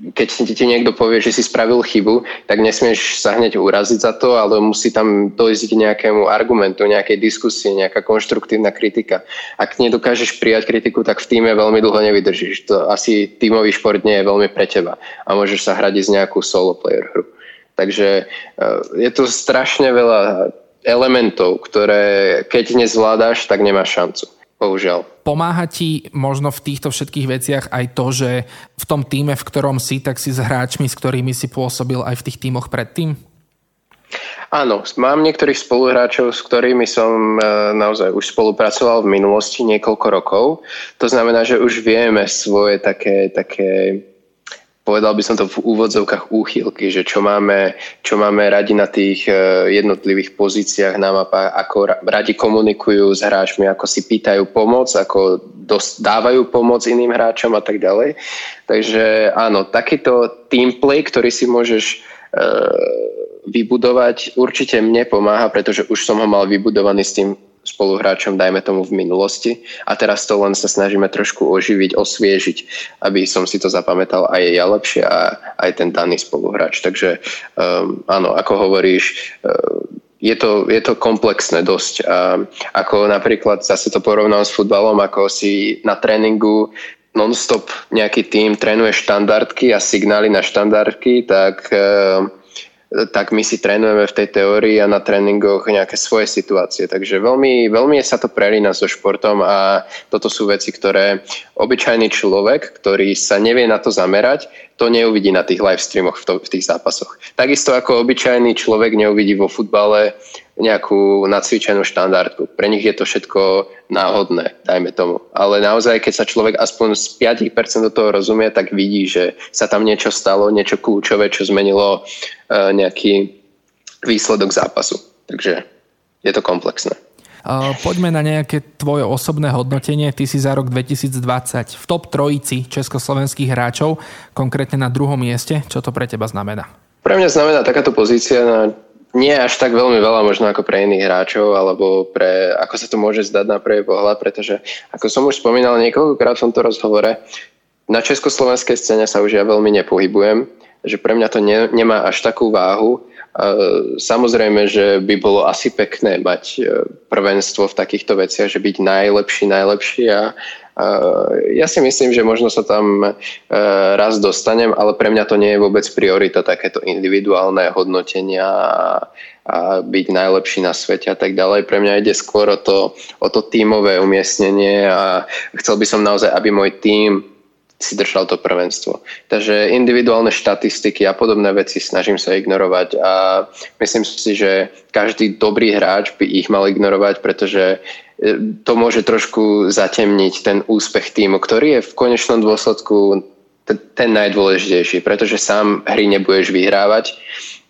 keď ti niekto povie, že si spravil chybu, tak nesmieš sa hneď uraziť za to, ale musí tam dojsť k nejakému argumentu, nejakej diskusie, nejaká konštruktívna kritika. Ak nedokážeš prijať kritiku, tak v týme veľmi dlho nevydržíš. To asi tímový šport nie je veľmi pre teba a môžeš sa hrať z nejakú solo player hru. Takže eh, je to strašne veľa elementov, ktoré keď nezvládaš, tak nemáš šancu bohužiaľ. Pomáha ti možno v týchto všetkých veciach aj to, že v tom týme, v ktorom si, tak si s hráčmi, s ktorými si pôsobil aj v tých týmoch predtým? Áno, mám niektorých spoluhráčov, s ktorými som e, naozaj už spolupracoval v minulosti niekoľko rokov. To znamená, že už vieme svoje také, také povedal by som to v úvodzovkách úchylky, že čo máme, čo máme radi na tých e, jednotlivých pozíciách na mapách, ako radi komunikujú s hráčmi, ako si pýtajú pomoc, ako dávajú pomoc iným hráčom a tak ďalej. Takže áno, takýto teamplay, ktorý si môžeš e, vybudovať, určite mne pomáha, pretože už som ho mal vybudovaný s tým spoluhráčom, dajme tomu v minulosti. A teraz to len sa snažíme trošku oživiť, osviežiť, aby som si to zapamätal aj ja lepšie a aj ten daný spoluhráč. Takže um, áno, ako hovoríš, uh, je to, je to komplexné dosť. A ako napríklad, zase to porovnám s futbalom, ako si na tréningu non-stop nejaký tým trénuje štandardky a signály na štandardky, tak uh, tak my si trénujeme v tej teórii a na tréningoch nejaké svoje situácie. Takže veľmi, veľmi sa to prelína so športom a toto sú veci, ktoré obyčajný človek, ktorý sa nevie na to zamerať, to neuvidí na tých live streamoch v, to, v tých zápasoch. Takisto ako obyčajný človek neuvidí vo futbale nejakú nacvičenú štandardku. Pre nich je to všetko náhodné, dajme tomu. Ale naozaj, keď sa človek aspoň z 5% do toho rozumie, tak vidí, že sa tam niečo stalo, niečo kľúčové, čo zmenilo uh, nejaký výsledok zápasu. Takže je to komplexné. Poďme na nejaké tvoje osobné hodnotenie. Ty si za rok 2020 v top trojici československých hráčov, konkrétne na druhom mieste. Čo to pre teba znamená? Pre mňa znamená takáto pozícia na nie až tak veľmi veľa možno ako pre iných hráčov, alebo pre, ako sa to môže zdať na prvý pohľad, pretože ako som už spomínal niekoľkokrát v tomto rozhovore, na československej scéne sa už ja veľmi nepohybujem, že pre mňa to ne, nemá až takú váhu. Samozrejme, že by bolo asi pekné mať e, prvenstvo v takýchto veciach, že byť najlepší, najlepší a, ja si myslím, že možno sa tam e, raz dostanem, ale pre mňa to nie je vôbec priorita takéto individuálne hodnotenia a byť najlepší na svete a tak ďalej. Pre mňa ide skôr o to, o to tímové umiestnenie a chcel by som naozaj, aby môj tím si držal to prvenstvo. Takže individuálne štatistiky a podobné veci snažím sa ignorovať a myslím si, že každý dobrý hráč by ich mal ignorovať, pretože to môže trošku zatemniť ten úspech týmu, ktorý je v konečnom dôsledku ten najdôležitejší, pretože sám hry nebudeš vyhrávať.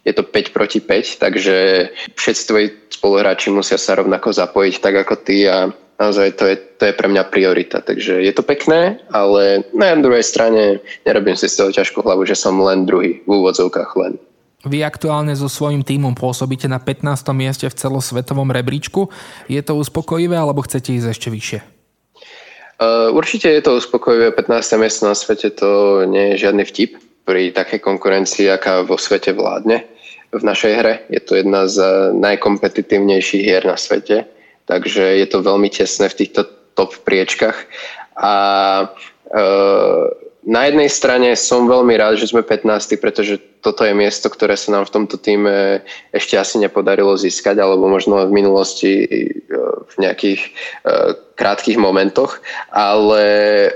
Je to 5 proti 5, takže všetci tvoji spoluhráči musia sa rovnako zapojiť tak ako ty a naozaj to je, to je pre mňa priorita. Takže je to pekné, ale na druhej strane nerobím si z toho ťažkú hlavu, že som len druhý v úvodzovkách len. Vy aktuálne so svojím týmom pôsobíte na 15. mieste v celosvetovom rebríčku. Je to uspokojivé alebo chcete ísť ešte vyššie? Uh, určite je to uspokojivé. 15. miesto na svete to nie je žiadny vtip pri takej konkurencii, aká vo svete vládne. v našej hre. Je to jedna z najkompetitívnejších hier na svete, takže je to veľmi tesné v týchto top priečkach. A e, na jednej strane som veľmi rád, že sme 15, pretože toto je miesto, ktoré sa nám v tomto týme ešte asi nepodarilo získať, alebo možno v minulosti e, v nejakých e, krátkých momentoch, ale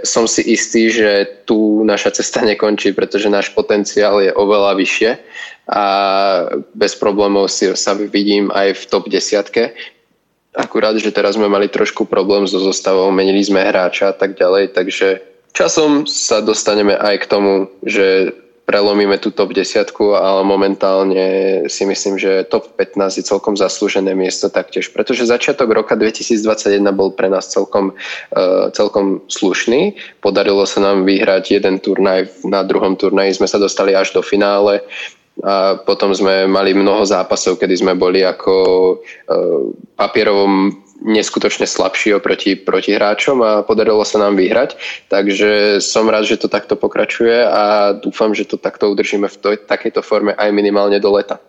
som si istý, že tu naša cesta nekončí, pretože náš potenciál je oveľa vyššie a bez problémov si sa vidím aj v top desiatke. Akurát, že teraz sme mali trošku problém so zostavou, menili sme hráča a tak ďalej, takže Časom sa dostaneme aj k tomu, že prelomíme tú top 10, ale momentálne si myslím, že top 15 je celkom zaslúžené miesto taktiež, pretože začiatok roka 2021 bol pre nás celkom, uh, celkom slušný. Podarilo sa nám vyhrať jeden turnaj, na druhom turnaji sme sa dostali až do finále a potom sme mali mnoho zápasov, kedy sme boli ako uh, papierovom neskutočne slabší oproti protihráčom a podarilo sa nám vyhrať. Takže som rád, že to takto pokračuje a dúfam, že to takto udržíme v toj, takejto forme aj minimálne do leta.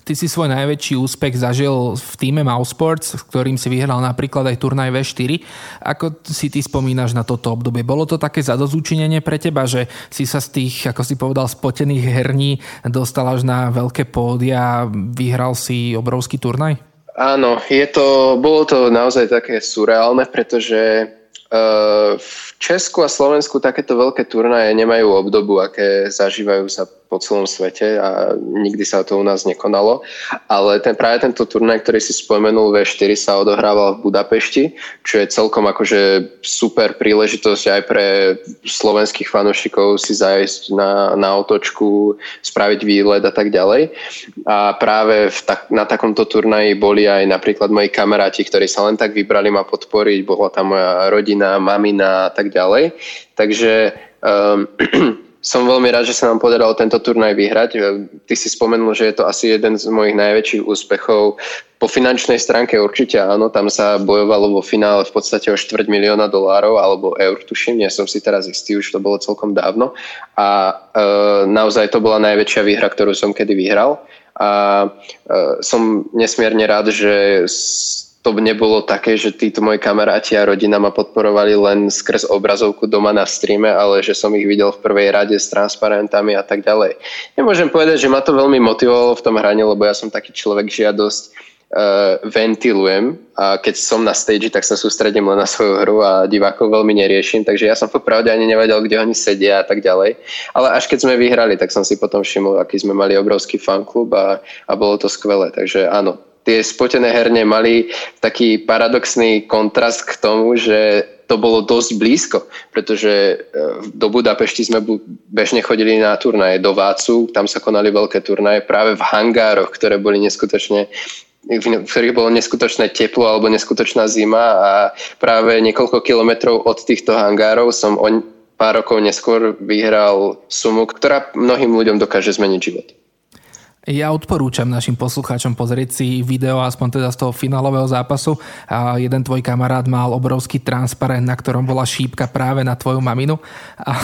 Ty si svoj najväčší úspech zažil v týme Mousesports, s ktorým si vyhral napríklad aj turnaj V4. Ako si ty spomínaš na toto obdobie? Bolo to také zadozúčinenie pre teba, že si sa z tých, ako si povedal, spotených herní dostal až na veľké pódia vyhral si obrovský turnaj? Áno, je to, bolo to naozaj také surreálne, pretože uh, Česku a Slovensku takéto veľké turnaje nemajú obdobu, aké zažívajú sa po celom svete a nikdy sa to u nás nekonalo. Ale ten, práve tento turnaj, ktorý si spomenul, V4 sa odohrával v Budapešti, čo je celkom akože super príležitosť aj pre slovenských fanúšikov si zajsť na, na otočku, spraviť výlet a tak ďalej. A práve v tak, na takomto turnaji boli aj napríklad moji kamaráti, ktorí sa len tak vybrali ma podporiť. Bola tam moja rodina, mamina a tak ďalej. Takže um, som veľmi rád, že sa nám podarilo tento turnaj vyhrať. Ty si spomenul, že je to asi jeden z mojich najväčších úspechov. Po finančnej stránke určite áno, tam sa bojovalo vo finále v podstate o štvrť milióna dolárov alebo eur, tuším, nie som si teraz istý, už to bolo celkom dávno. A e, naozaj to bola najväčšia výhra, ktorú som kedy vyhral. A e, som nesmierne rád, že to nebolo také, že títo moji kamaráti a rodina ma podporovali len skrz obrazovku doma na streame, ale že som ich videl v prvej rade s transparentami a tak ďalej. Nemôžem povedať, že ma to veľmi motivovalo v tom hraní, lebo ja som taký človek, že ja dosť uh, ventilujem a keď som na stage, tak sa sústredím len na svoju hru a divákov veľmi neriešim, takže ja som popravde ani nevedel, kde oni sedia a tak ďalej. Ale až keď sme vyhrali, tak som si potom všimol, aký sme mali obrovský fanklub a, a bolo to skvelé. Takže áno, tie spotené herne mali taký paradoxný kontrast k tomu, že to bolo dosť blízko, pretože e, do Budapešti sme bežne chodili na turnaje do Vácu, tam sa konali veľké turnaje práve v hangároch, ktoré boli neskutočne v ktorých bolo neskutočné teplo alebo neskutočná zima a práve niekoľko kilometrov od týchto hangárov som o pár rokov neskôr vyhral sumu, ktorá mnohým ľuďom dokáže zmeniť život. Ja odporúčam našim poslucháčom pozrieť si video aspoň teda z toho finálového zápasu. A jeden tvoj kamarát mal obrovský transparent, na ktorom bola šípka práve na tvoju maminu a,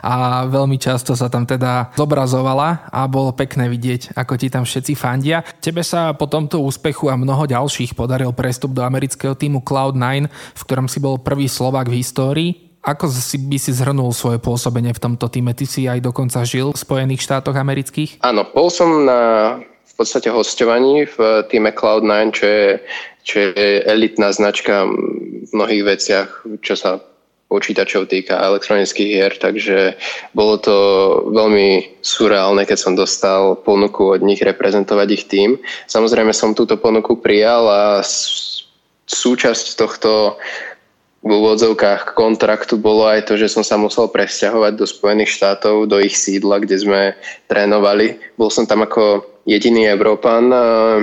a veľmi často sa tam teda zobrazovala a bolo pekné vidieť, ako ti tam všetci fandia. Tebe sa po tomto úspechu a mnoho ďalších podaril prestup do amerického týmu Cloud9, v ktorom si bol prvý Slovak v histórii ako si by si zhrnul svoje pôsobenie v tomto týme? Ty si aj dokonca žil v Spojených štátoch amerických? Áno, bol som na v podstate hostovaní v týme Cloud9, čo je, čo je elitná značka v mnohých veciach, čo sa počítačov týka elektronických hier, takže bolo to veľmi surreálne, keď som dostal ponuku od nich reprezentovať ich tým. Samozrejme som túto ponuku prijal a súčasť tohto v úvodzovkách kontraktu bolo aj to, že som sa musel presťahovať do Spojených štátov, do ich sídla, kde sme trénovali. Bol som tam ako jediný Európan eh,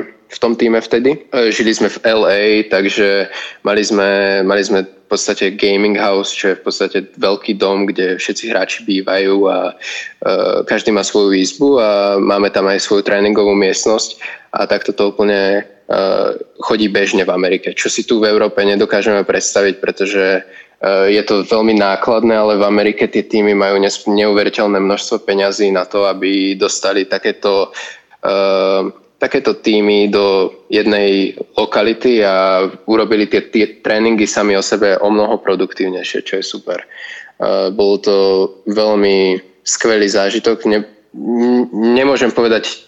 v tom týme vtedy. Eh, žili sme v LA, takže mali sme, mali sme v podstate gaming house, čo je v podstate veľký dom, kde všetci hráči bývajú a uh, každý má svoju izbu a máme tam aj svoju tréningovú miestnosť a takto to úplne Eh, chodí bežne v Amerike, čo si tu v Európe nedokážeme predstaviť, pretože eh, je to veľmi nákladné, ale v Amerike tie týmy majú neuveriteľné množstvo peňazí na to, aby dostali takéto uh, takéto týmy do jednej lokality a urobili tie, tie tréningy sami o sebe o mnoho produktívnejšie, čo je super. Uh, bol to veľmi skvelý zážitok. Ne, nemôžem povedať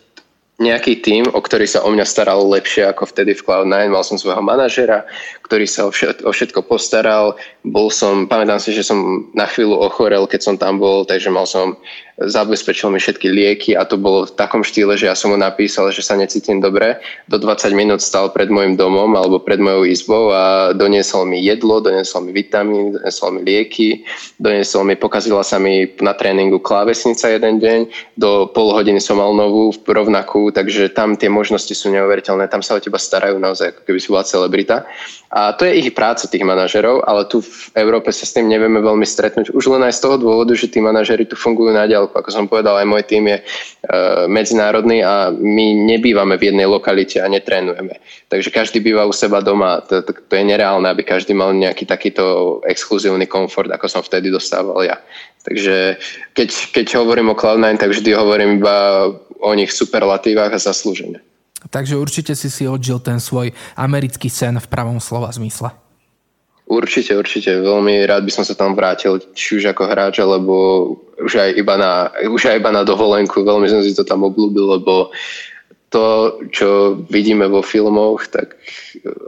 nejaký tým, o ktorý sa o mňa staral lepšie ako vtedy v Cloud9. Mal som svojho manažera, ktorý sa o všetko, o všetko postaral. Bol som, pamätám si, že som na chvíľu ochorel, keď som tam bol, takže mal som zabezpečil mi všetky lieky a to bolo v takom štýle, že ja som mu napísal, že sa necítim dobre. Do 20 minút stal pred môjim domom alebo pred mojou izbou a doniesol mi jedlo, doniesol mi vitamín, doniesol mi lieky, doniesol mi, pokazila sa mi na tréningu klávesnica jeden deň, do pol hodiny som mal novú, rovnakú, takže tam tie možnosti sú neuveriteľné, tam sa o teba starajú naozaj, ako keby si bola celebrita. To je ich práca tých manažerov, ale tu v Európe sa s tým nevieme veľmi stretnúť. Už len aj z toho dôvodu, že tí manažery tu fungujú na ďalku. Ako som povedal, aj môj tým je e, medzinárodný a my nebývame v jednej lokalite a netrénujeme. Takže každý býva u seba doma. To, to, to je nereálne, aby každý mal nejaký takýto exkluzívny komfort, ako som vtedy dostával ja. Takže keď, keď hovorím o Cloud9, tak vždy hovorím iba o nich superlatívach a zaslúžene. Takže určite si si odžil ten svoj americký sen v pravom slova zmysle. Určite, určite. Veľmi rád by som sa tam vrátil, či už ako hráč, alebo už aj iba na, už aj iba na dovolenku. Veľmi som si to tam obľúbil, lebo to, čo vidíme vo filmoch, tak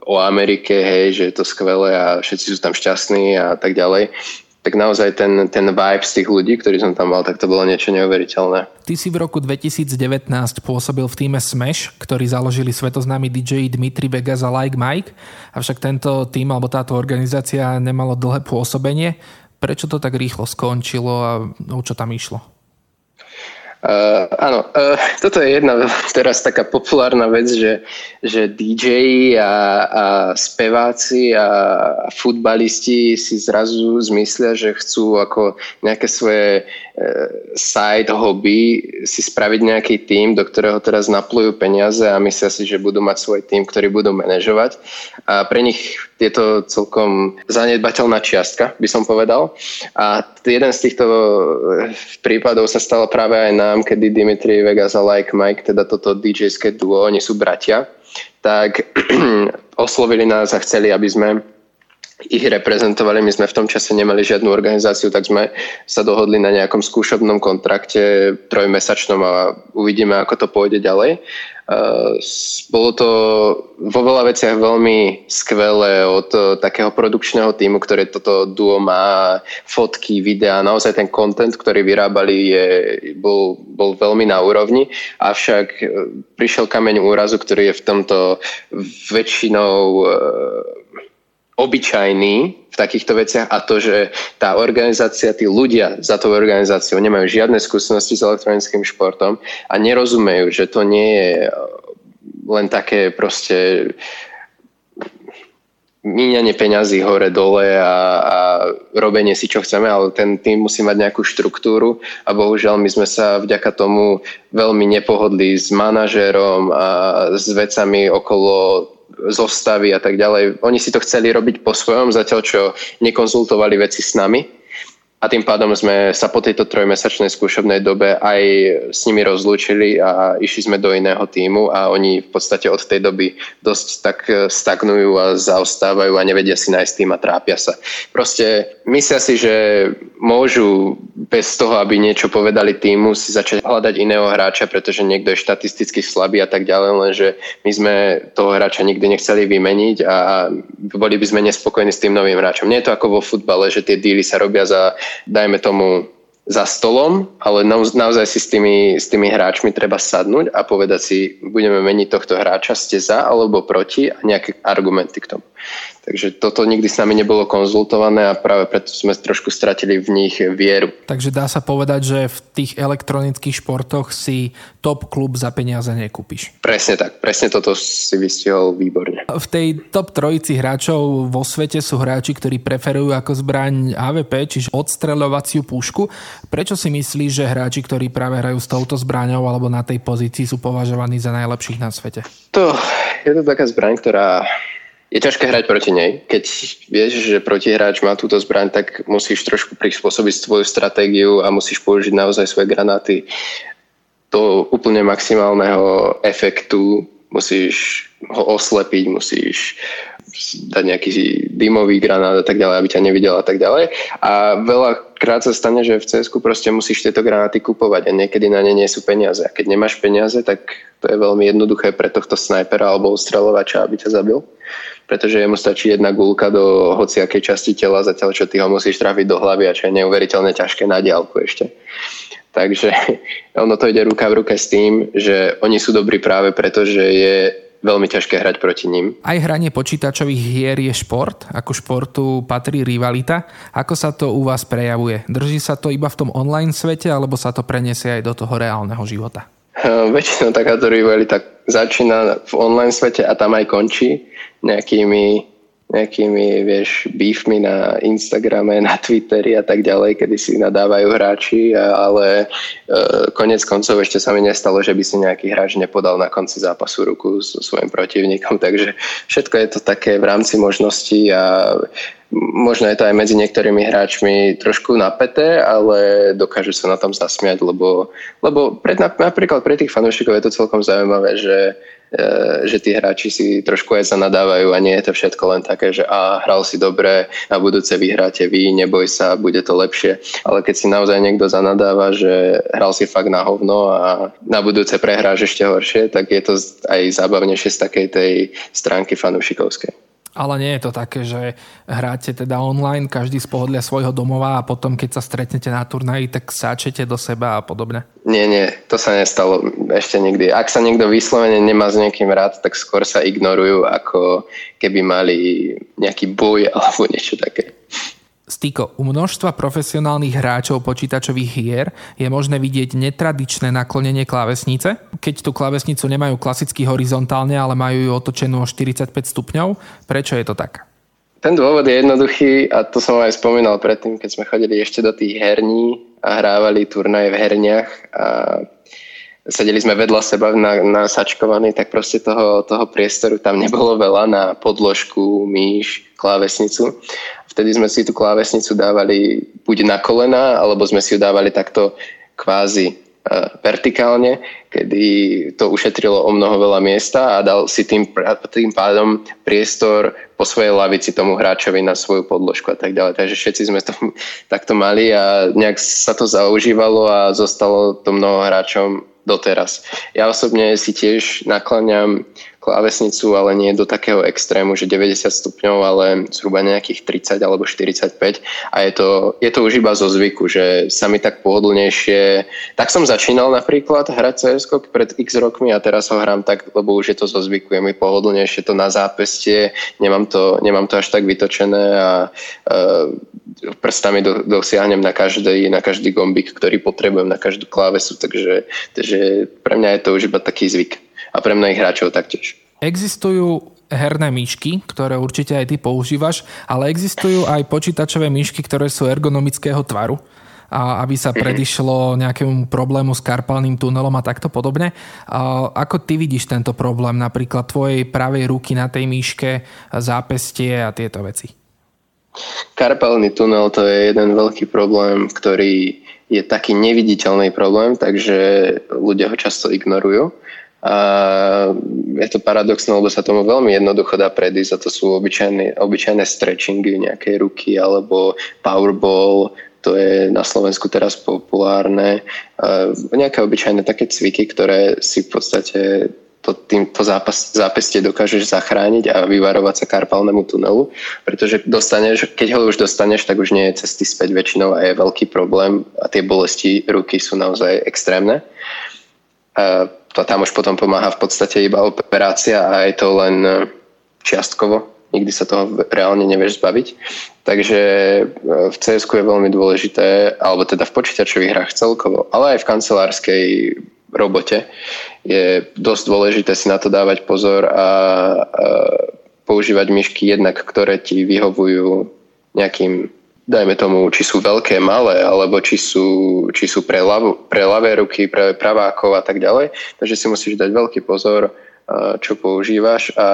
o Amerike, hej, že je to skvelé a všetci sú tam šťastní a tak ďalej tak naozaj ten, ten vibe z tých ľudí, ktorí som tam mal, tak to bolo niečo neuveriteľné. Ty si v roku 2019 pôsobil v týme Smash, ktorý založili svetoznámy DJ Dmitry Vegas a Like Mike, avšak tento tým alebo táto organizácia nemalo dlhé pôsobenie. Prečo to tak rýchlo skončilo a o čo tam išlo? Uh, áno, uh, toto je jedna teraz taká populárna vec, že, že DJ a, a speváci a, a futbalisti si zrazu zmyslia, že chcú ako nejaké svoje side hobby si spraviť nejaký tým, do ktorého teraz naplujú peniaze a myslia si, že budú mať svoj tým, ktorý budú manažovať. A pre nich je to celkom zanedbateľná čiastka, by som povedal. A jeden z týchto prípadov sa stalo práve aj nám, kedy Dimitri Vegas a Like Mike, teda toto DJ-ské duo, oni sú bratia, tak oslovili nás a chceli, aby sme ich reprezentovali. My sme v tom čase nemali žiadnu organizáciu, tak sme sa dohodli na nejakom skúšobnom kontrakte trojmesačnom a uvidíme, ako to pôjde ďalej. Bolo to vo veľa veciach veľmi skvelé od takého produkčného týmu, ktoré toto duo má, fotky, videá, naozaj ten content, ktorý vyrábali, je, bol, bol veľmi na úrovni, avšak e, prišiel kameň úrazu, ktorý je v tomto väčšinou obyčajný v takýchto veciach a to, že tá organizácia, tí ľudia za tou organizáciou nemajú žiadne skúsenosti s elektronickým športom a nerozumejú, že to nie je len také proste míňanie peňazí hore dole a, a robenie si čo chceme, ale ten tým musí mať nejakú štruktúru a bohužiaľ my sme sa vďaka tomu veľmi nepohodli s manažérom a s vecami okolo zostavy a tak ďalej. Oni si to chceli robiť po svojom, zatiaľ čo nekonzultovali veci s nami a tým pádom sme sa po tejto trojmesačnej skúšobnej dobe aj s nimi rozlúčili a išli sme do iného týmu a oni v podstate od tej doby dosť tak e, stagnujú a zaostávajú a nevedia si nájsť tým a trápia sa. Proste myslia si, že môžu bez toho, aby niečo povedali týmu, si začať hľadať iného hráča, pretože niekto je štatisticky slabý a tak ďalej, lenže my sme toho hráča nikdy nechceli vymeniť a boli by sme nespokojní s tým novým hráčom. Nie je to ako vo futbale, že tie díly sa robia za dajme tomu za stolom, ale naozaj si s tými, s tými hráčmi treba sadnúť a povedať si, budeme meniť tohto hráča, ste za alebo proti a nejaké argumenty k tomu. Takže toto nikdy s nami nebolo konzultované a práve preto sme trošku stratili v nich vieru. Takže dá sa povedať, že v tých elektronických športoch si top klub za peniaze nekúpiš. Presne tak, presne toto si vystihol výborne. V tej top trojici hráčov vo svete sú hráči, ktorí preferujú ako zbraň AVP, čiže odstreľovaciu pušku. Prečo si myslíš, že hráči, ktorí práve hrajú s touto zbraňou alebo na tej pozícii sú považovaní za najlepších na svete? To je to taká zbraň, ktorá je ťažké hrať proti nej. Keď vieš, že protihráč má túto zbraň, tak musíš trošku prispôsobiť svoju stratégiu a musíš použiť naozaj svoje granáty do úplne maximálneho efektu musíš ho oslepiť, musíš dať nejaký dymový granát a tak ďalej, aby ťa nevidel a tak ďalej. A veľa krát sa stane, že v cs proste musíš tieto granáty kupovať a niekedy na ne nie sú peniaze. A keď nemáš peniaze, tak to je veľmi jednoduché pre tohto snajpera alebo ostreľovača, aby ťa zabil. Pretože jemu stačí jedna gulka do hociakej časti tela, zatiaľ čo ty ho musíš trafiť do hlavy a čo je neuveriteľne ťažké na diálku ešte. Takže ono to ide ruka v ruke s tým, že oni sú dobrí práve preto, že je veľmi ťažké hrať proti ním. Aj hranie počítačových hier je šport, ako športu patrí rivalita. Ako sa to u vás prejavuje? Drží sa to iba v tom online svete, alebo sa to preniesie aj do toho reálneho života? Väčšinou takáto rivalita začína v online svete a tam aj končí nejakými nejakými, vieš, beefmi na Instagrame, na Twitteri a tak ďalej, kedy si nadávajú hráči, ale e, konec koncov ešte sa mi nestalo, že by si nejaký hráč nepodal na konci zápasu ruku so svojim protivníkom, takže všetko je to také v rámci možností a možno je to aj medzi niektorými hráčmi trošku napäté, ale dokážu sa na tom zasmiať, lebo, lebo pred, napríklad pre tých fanúšikov je to celkom zaujímavé, že že tí hráči si trošku aj zanadávajú a nie je to všetko len také, že a hral si dobre, na budúce vyhráte vy, neboj sa, bude to lepšie. Ale keď si naozaj niekto zanadáva, že hral si fakt na hovno a na budúce prehráš ešte horšie, tak je to aj zábavnejšie z takej tej stránky fanúšikovskej. Ale nie je to také, že hráte teda online, každý z pohodlia svojho domova a potom, keď sa stretnete na turnaji, tak sáčete do seba a podobne? Nie, nie, to sa nestalo ešte nikdy. Ak sa niekto vyslovene nemá s niekým rád, tak skôr sa ignorujú, ako keby mali nejaký boj alebo niečo také. Stiko, u množstva profesionálnych hráčov počítačových hier je možné vidieť netradičné naklonenie klávesnice. Keď tú klávesnicu nemajú klasicky horizontálne, ale majú ju otočenú o 45 stupňov. Prečo je to tak? Ten dôvod je jednoduchý a to som aj spomínal predtým, keď sme chodili ešte do tých herní a hrávali turnaje v herniach a sedeli sme vedľa seba na, na sačkovaný, tak proste toho, toho priestoru tam nebolo veľa na podložku, myš, klávesnicu vtedy sme si tú klávesnicu dávali buď na kolena, alebo sme si ju dávali takto kvázi uh, vertikálne, kedy to ušetrilo o mnoho veľa miesta a dal si tým, tým pádom priestor po svojej lavici tomu hráčovi na svoju podložku a tak ďalej. Takže všetci sme to takto mali a nejak sa to zaužívalo a zostalo to mnoho hráčom doteraz. Ja osobne si tiež nakláňam klávesnicu, ale nie do takého extrému, že 90 stupňov, ale zhruba nejakých 30 alebo 45 a je to, je to už iba zo zvyku, že sa mi tak pohodlnejšie tak som začínal napríklad hrať CS pred x rokmi a teraz ho hrám tak, lebo už je to zo zvyku, je mi pohodlnejšie to na zápestie, nemám to, nemám to až tak vytočené a uh, prstami do, dosiahnem na každý, na každý gombík, ktorý potrebujem, na každú klávesu, takže, takže pre mňa je to už iba taký zvyk a pre mnohých hráčov taktiež. Existujú herné myšky, ktoré určite aj ty používaš, ale existujú aj počítačové myšky, ktoré sú ergonomického tvaru a aby sa mhm. predišlo nejakému problému s karpálnym tunelom a takto podobne. A ako ty vidíš tento problém, napríklad tvojej pravej ruky na tej myške, zápestie a tieto veci? Karpálny tunel to je jeden veľký problém, ktorý je taký neviditeľný problém, takže ľudia ho často ignorujú. A je to paradoxné, lebo sa tomu veľmi jednoducho dá predísť a to sú obyčajné, obyčajné stretchingy nejakej ruky alebo powerball, to je na Slovensku teraz populárne. A nejaké obyčajné také cviky, ktoré si v podstate to, týmto zápestie dokážeš zachrániť a vyvarovať sa karpálnemu tunelu, pretože dostaneš, keď ho už dostaneš, tak už nie je cesty späť väčšinou a je veľký problém a tie bolesti ruky sú naozaj extrémne. A to tam už potom pomáha v podstate iba operácia a je to len e, čiastkovo. Nikdy sa toho reálne nevieš zbaviť. Takže e, v cs je veľmi dôležité, alebo teda v počítačových hrách celkovo, ale aj v kancelárskej robote je dosť dôležité si na to dávať pozor a, a používať myšky jednak, ktoré ti vyhovujú nejakým dajme tomu, či sú veľké, malé, alebo či sú, či sú pre, ľavu, pre ľavé ruky, pre pravákov a tak ďalej. Takže si musíš dať veľký pozor, čo používaš a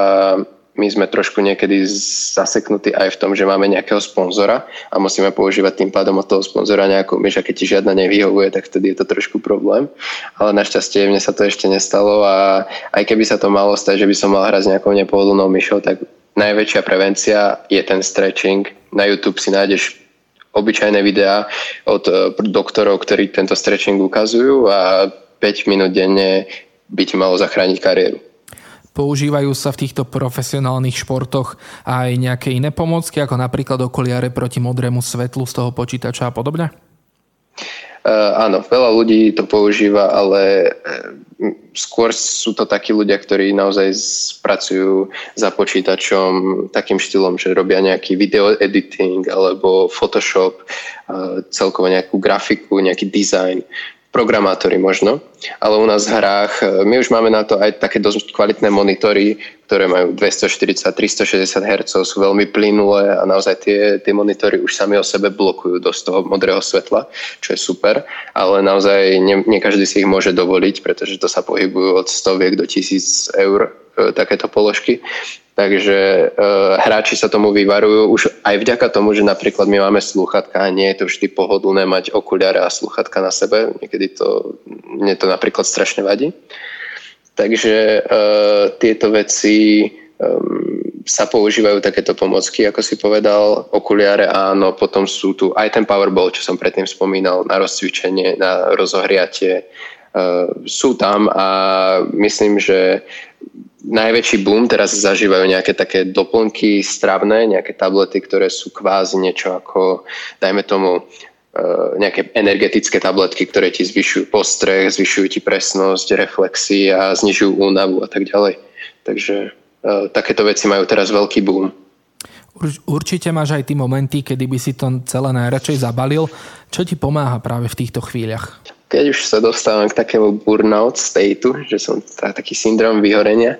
my sme trošku niekedy zaseknutí aj v tom, že máme nejakého sponzora a musíme používať tým pádom od toho sponzora nejakú myš a keď ti žiadna nevyhovuje, tak vtedy je to trošku problém. Ale našťastie mne sa to ešte nestalo a aj keby sa to malo stať, že by som mal hrať s nejakou nepohodlnou myšou, tak najväčšia prevencia je ten stretching. Na YouTube si nájdeš obyčajné videá od eh, doktorov, ktorí tento stretching ukazujú a 5 minút denne by ti malo zachrániť kariéru. Používajú sa v týchto profesionálnych športoch aj nejaké iné pomocky, ako napríklad okuliare proti modrému svetlu z toho počítača a podobne? Uh, áno, veľa ľudí to používa, ale uh, skôr sú to takí ľudia, ktorí naozaj pracujú za počítačom takým štýlom, že robia nejaký video editing alebo Photoshop, uh, celkovo nejakú grafiku, nejaký design programátori možno, ale u nás v hrách, e, my už máme na to aj také dosť kvalitné monitory, ktoré majú 240-360 Hz, sú veľmi plynulé a naozaj tie, tie monitory už sami o sebe blokujú dosť toho modrého svetla, čo je super, ale naozaj nie, nie každý si ich môže dovoliť, pretože to sa pohybujú od stoviek do tisíc eur e, takéto položky. Takže e, hráči sa tomu vyvarujú už aj vďaka tomu, že napríklad my máme slúchatka a nie je to vždy pohodlné mať okuliare a slúchatka na sebe. Niekedy to, mne to napríklad strašne vadí. Takže e, tieto veci e, sa používajú takéto pomocky, ako si povedal, okuliare áno, potom sú tu aj ten Powerball, čo som predtým spomínal, na rozcvičenie, na rozohriatie, e, sú tam a myslím, že najväčší boom teraz zažívajú nejaké také doplnky stravné, nejaké tablety, ktoré sú kvázi niečo ako, dajme tomu, e, nejaké energetické tabletky, ktoré ti zvyšujú postreh, zvyšujú ti presnosť, reflexy a znižujú únavu a tak ďalej. Takže uh, takéto veci majú teraz veľký boom. Určite máš aj tí momenty, kedy by si to celé najradšej zabalil. Čo ti pomáha práve v týchto chvíľach? Keď už sa dostávam k takému burnout stateu, že som taký syndrom vyhorenia,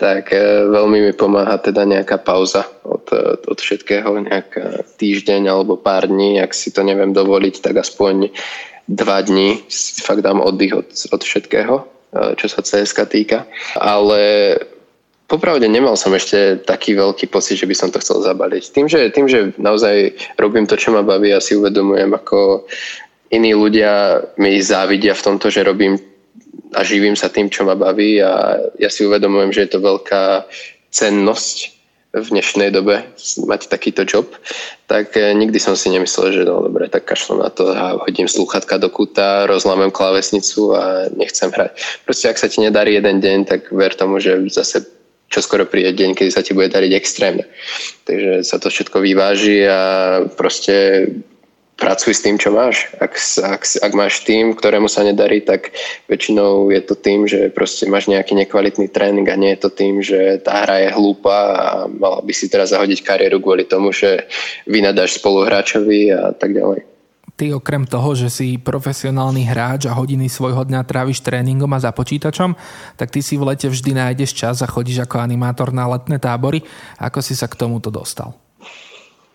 tak e, veľmi mi pomáha teda nejaká pauza od, e, od všetkého, nejaká týždeň alebo pár dní, ak si to neviem dovoliť, tak aspoň dva dní si fakt dám oddych od, od všetkého, e, čo sa CSK týka. Ale popravde nemal som ešte taký veľký pocit, že by som to chcel zabaliť. Tým, že, tým, že naozaj robím to, čo ma baví a si uvedomujem, ako iní ľudia mi závidia v tomto, že robím a živím sa tým, čo ma baví a ja si uvedomujem, že je to veľká cennosť v dnešnej dobe mať takýto job, tak eh, nikdy som si nemyslel, že no dobre, tak kašlo na to a hodím slúchatka do kuta, rozlámem klávesnicu a nechcem hrať. Proste ak sa ti nedarí jeden deň, tak ver tomu, že zase čo skoro príde deň, kedy sa ti bude dariť extrémne. Takže sa to všetko vyváži a proste pracuj s tým, čo máš. Ak, ak, ak máš tým, ktorému sa nedarí, tak väčšinou je to tým, že proste máš nejaký nekvalitný tréning a nie je to tým, že tá hra je hlúpa a mala by si teraz zahodiť kariéru kvôli tomu, že vynadáš spoluhráčovi a tak ďalej. Ty okrem toho, že si profesionálny hráč a hodiny svojho dňa tráviš tréningom a za počítačom, tak ty si v lete vždy nájdeš čas a chodíš ako animátor na letné tábory. Ako si sa k tomuto dostal?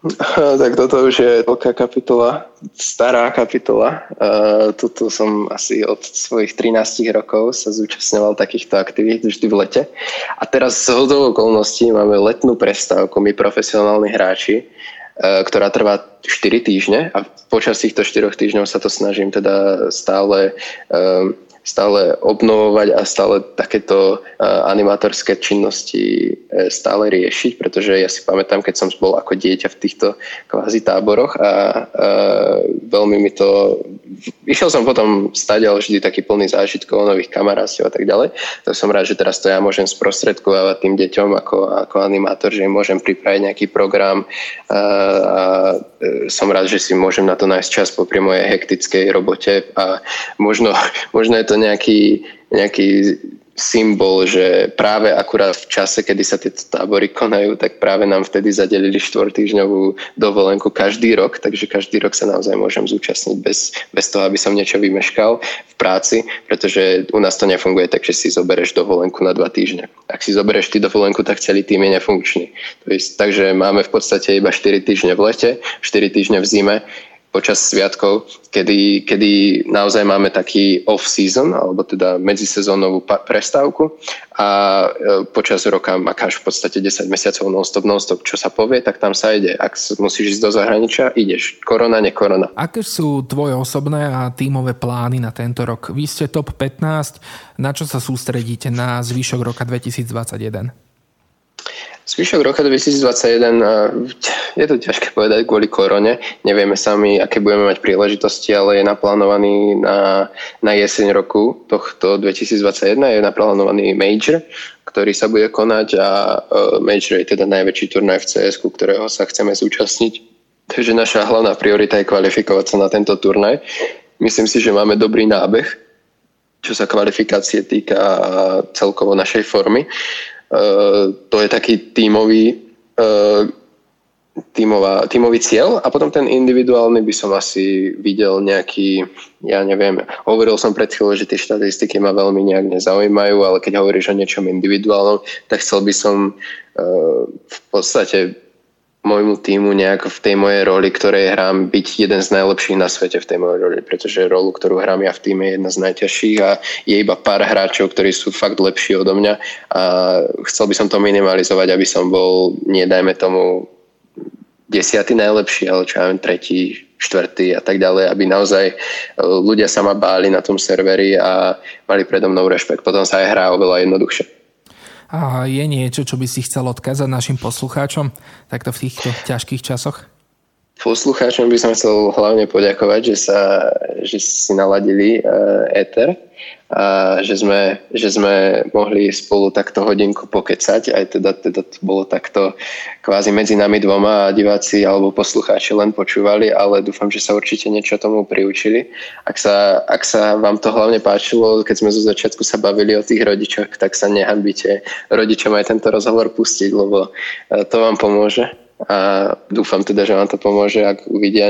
Tak toto už je veľká kapitola, stará kapitola. Toto som asi od svojich 13 rokov sa zúčastňoval takýchto aktivít vždy v lete. A teraz z hodou okolností máme letnú prestávku, my profesionálni hráči, e, ktorá trvá 4 týždne a počas týchto 4 týždňov sa to snažím teda stále um, stále obnovovať a stále takéto animátorské činnosti e, stále riešiť, pretože ja si pamätám, keď som bol ako dieťa v týchto kvázi táboroch a, a veľmi mi to... Išiel som potom stať, ale vždy taký plný zážitkov, nových kamarátov a tak ďalej. Tak som rád, že teraz to ja môžem sprostredkovať tým deťom ako, ako animátor, že im môžem pripraviť nejaký program a, a e, som rád, že si môžem na to nájsť čas popri mojej hektickej robote a možno, možno je to to nejaký, nejaký symbol, že práve akurát v čase, kedy sa tieto tábory konajú, tak práve nám vtedy zadelili štvortýždňovú dovolenku každý rok, takže každý rok sa naozaj môžem zúčastniť bez, bez toho, aby som niečo vymeškal v práci, pretože u nás to nefunguje tak, že si zobereš dovolenku na dva týždne. Ak si zobereš ty dovolenku, tak celý tým je nefunkčný. Takže máme v podstate iba 4 týždne v lete, 4 týždne v zime, počas sviatkov, kedy, kedy naozaj máme taký off-season, alebo teda medzisezónovú prestávku a e, počas roka makáš v podstate 10 mesiacov non-stop, non-stop, čo sa povie, tak tam sa ide. Ak musíš ísť do zahraničia, ideš. Korona, ne korona. Aké sú tvoje osobné a tímové plány na tento rok? Vy ste top 15, na čo sa sústredíte na zvyšok roka 2021? Zvyšok roka 2021 je to ťažké povedať kvôli korone. Nevieme sami, aké budeme mať príležitosti, ale je naplánovaný na, na jeseň roku tohto 2021 je naplánovaný Major, ktorý sa bude konať a uh, Major je teda najväčší turnaj v CS, ktorého sa chceme zúčastniť. Takže naša hlavná priorita je kvalifikovať sa na tento turnaj. Myslím si, že máme dobrý nábeh, čo sa kvalifikácie týka celkovo našej formy. Eh, to je taký tímový, eh, tímová, tímový cieľ a potom ten individuálny by som asi videl nejaký, ja neviem, hovoril som pred chvíľou, že tie štatistiky ma veľmi nejak nezaujímajú, ale keď hovoríš o niečom individuálnom, tak chcel by som uh, v podstate môjmu týmu nejak v tej mojej roli, ktorej hrám, byť jeden z najlepších na svete v tej mojej roli, pretože rolu, ktorú hrám ja v týme je jedna z najťažších a je iba pár hráčov, ktorí sú fakt lepší odo mňa a chcel by som to minimalizovať, aby som bol, nie dajme tomu desiatý najlepší, ale čo ja viem, tretí, štvrtý a tak ďalej, aby naozaj e, ľudia sa ma báli na tom serveri a mali predo mnou rešpekt. Potom sa aj hrá oveľa jednoduchšie. A je niečo, čo by si chcel odkázať našim poslucháčom takto v týchto ťažkých časoch? Poslucháčom by som chcel hlavne poďakovať, že, sa, že si naladili uh, Ether a že sme, že sme mohli spolu takto hodinku pokecať, aj teda, teda to bolo takto kvázi medzi nami dvoma a diváci alebo poslucháči len počúvali, ale dúfam, že sa určite niečo tomu priučili. Ak sa, ak sa vám to hlavne páčilo, keď sme zo začiatku sa bavili o tých rodičoch, tak sa nehambite rodičom aj tento rozhovor pustiť, lebo e, to vám pomôže a dúfam teda, že vám to pomôže, ak uvidia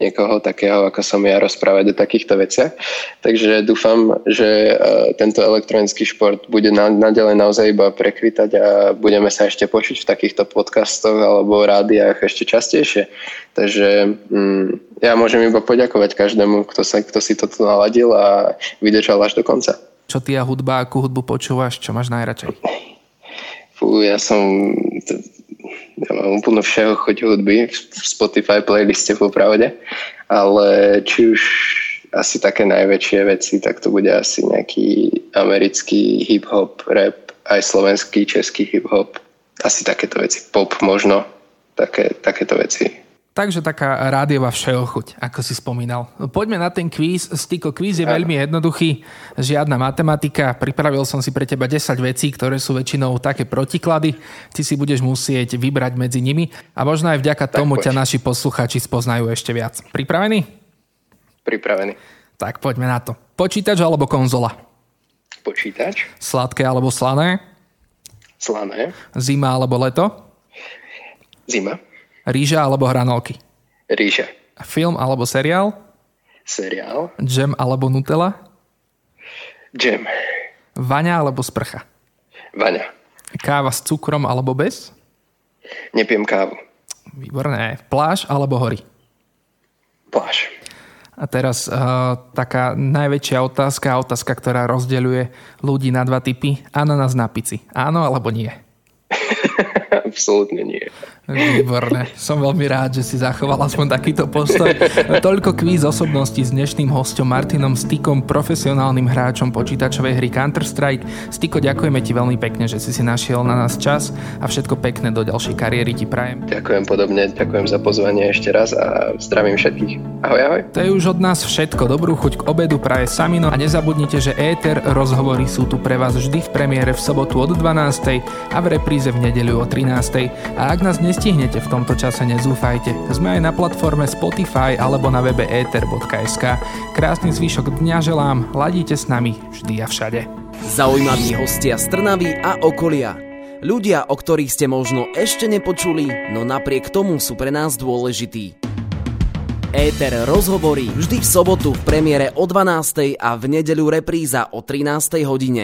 niekoho takého, ako som ja, rozprávať o takýchto veciach. Takže dúfam, že e, tento elektronický šport bude naďalej naozaj iba prekvitať a budeme sa ešte počuť v takýchto podcastoch alebo rádiách ešte častejšie. Takže mm, ja môžem iba poďakovať každému, kto, sa, kto si toto naladil a vydržal až do konca. Čo ty a hudba, akú hudbu počúvaš, čo máš najradšej? Fú, ja som ja mám úplne všeho choť hudby v Spotify playliste popravde, ale či už asi také najväčšie veci, tak to bude asi nejaký americký hip-hop, rap, aj slovenský, český hip-hop, asi takéto veci, pop možno, také, takéto veci. Takže taká rádiová všeochuť, ako si spomínal. Poďme na ten kvíz. Stiko, kvíz je veľmi jednoduchý, žiadna matematika. Pripravil som si pre teba 10 vecí, ktoré sú väčšinou také protiklady. Ty si budeš musieť vybrať medzi nimi a možno aj vďaka tak tomu poď. ťa naši posluchači spoznajú ešte viac. Pripravený? Pripravený. Tak poďme na to. Počítač alebo konzola? Počítač. Sladké alebo slané? Slané. Zima alebo leto? Zima. Ríža alebo hranolky? Ríža. Film alebo seriál? Seriál. Džem alebo Nutella? Džem. Vaňa alebo sprcha? Vaňa. Káva s cukrom alebo bez? Nepiem kávu. Výborné. Pláž alebo hory? Pláž. A teraz uh, taká najväčšia otázka, otázka, ktorá rozdeľuje ľudí na dva typy. Ananas na pici. Áno alebo nie? Absolútne nie. Výborné. Som veľmi rád, že si zachoval aspoň takýto postoj. Toľko kvíz osobností s dnešným hostom Martinom Stykom, profesionálnym hráčom počítačovej hry Counter-Strike. Styko, ďakujeme ti veľmi pekne, že si si našiel na nás čas a všetko pekné do ďalšej kariéry ti prajem. Ďakujem podobne, ďakujem za pozvanie ešte raz a zdravím všetkých. Ahoj, ahoj. To je už od nás všetko. Dobrú chuť k obedu praje Samino a nezabudnite, že Éter rozhovory sú tu pre vás vždy v premiére v sobotu od 12. a v repríze v nedeľu o 13. A ak nás dnes nestihnete v tomto čase, nezúfajte. Sme aj na platforme Spotify alebo na webe ether.sk. Krásny zvyšok dňa želám, ladíte s nami vždy a všade. Zaujímaví hostia z Trnavy a okolia. Ľudia, o ktorých ste možno ešte nepočuli, no napriek tomu sú pre nás dôležití. Éter rozhovorí vždy v sobotu v premiére o 12. a v nedeľu repríza o 13. hodine.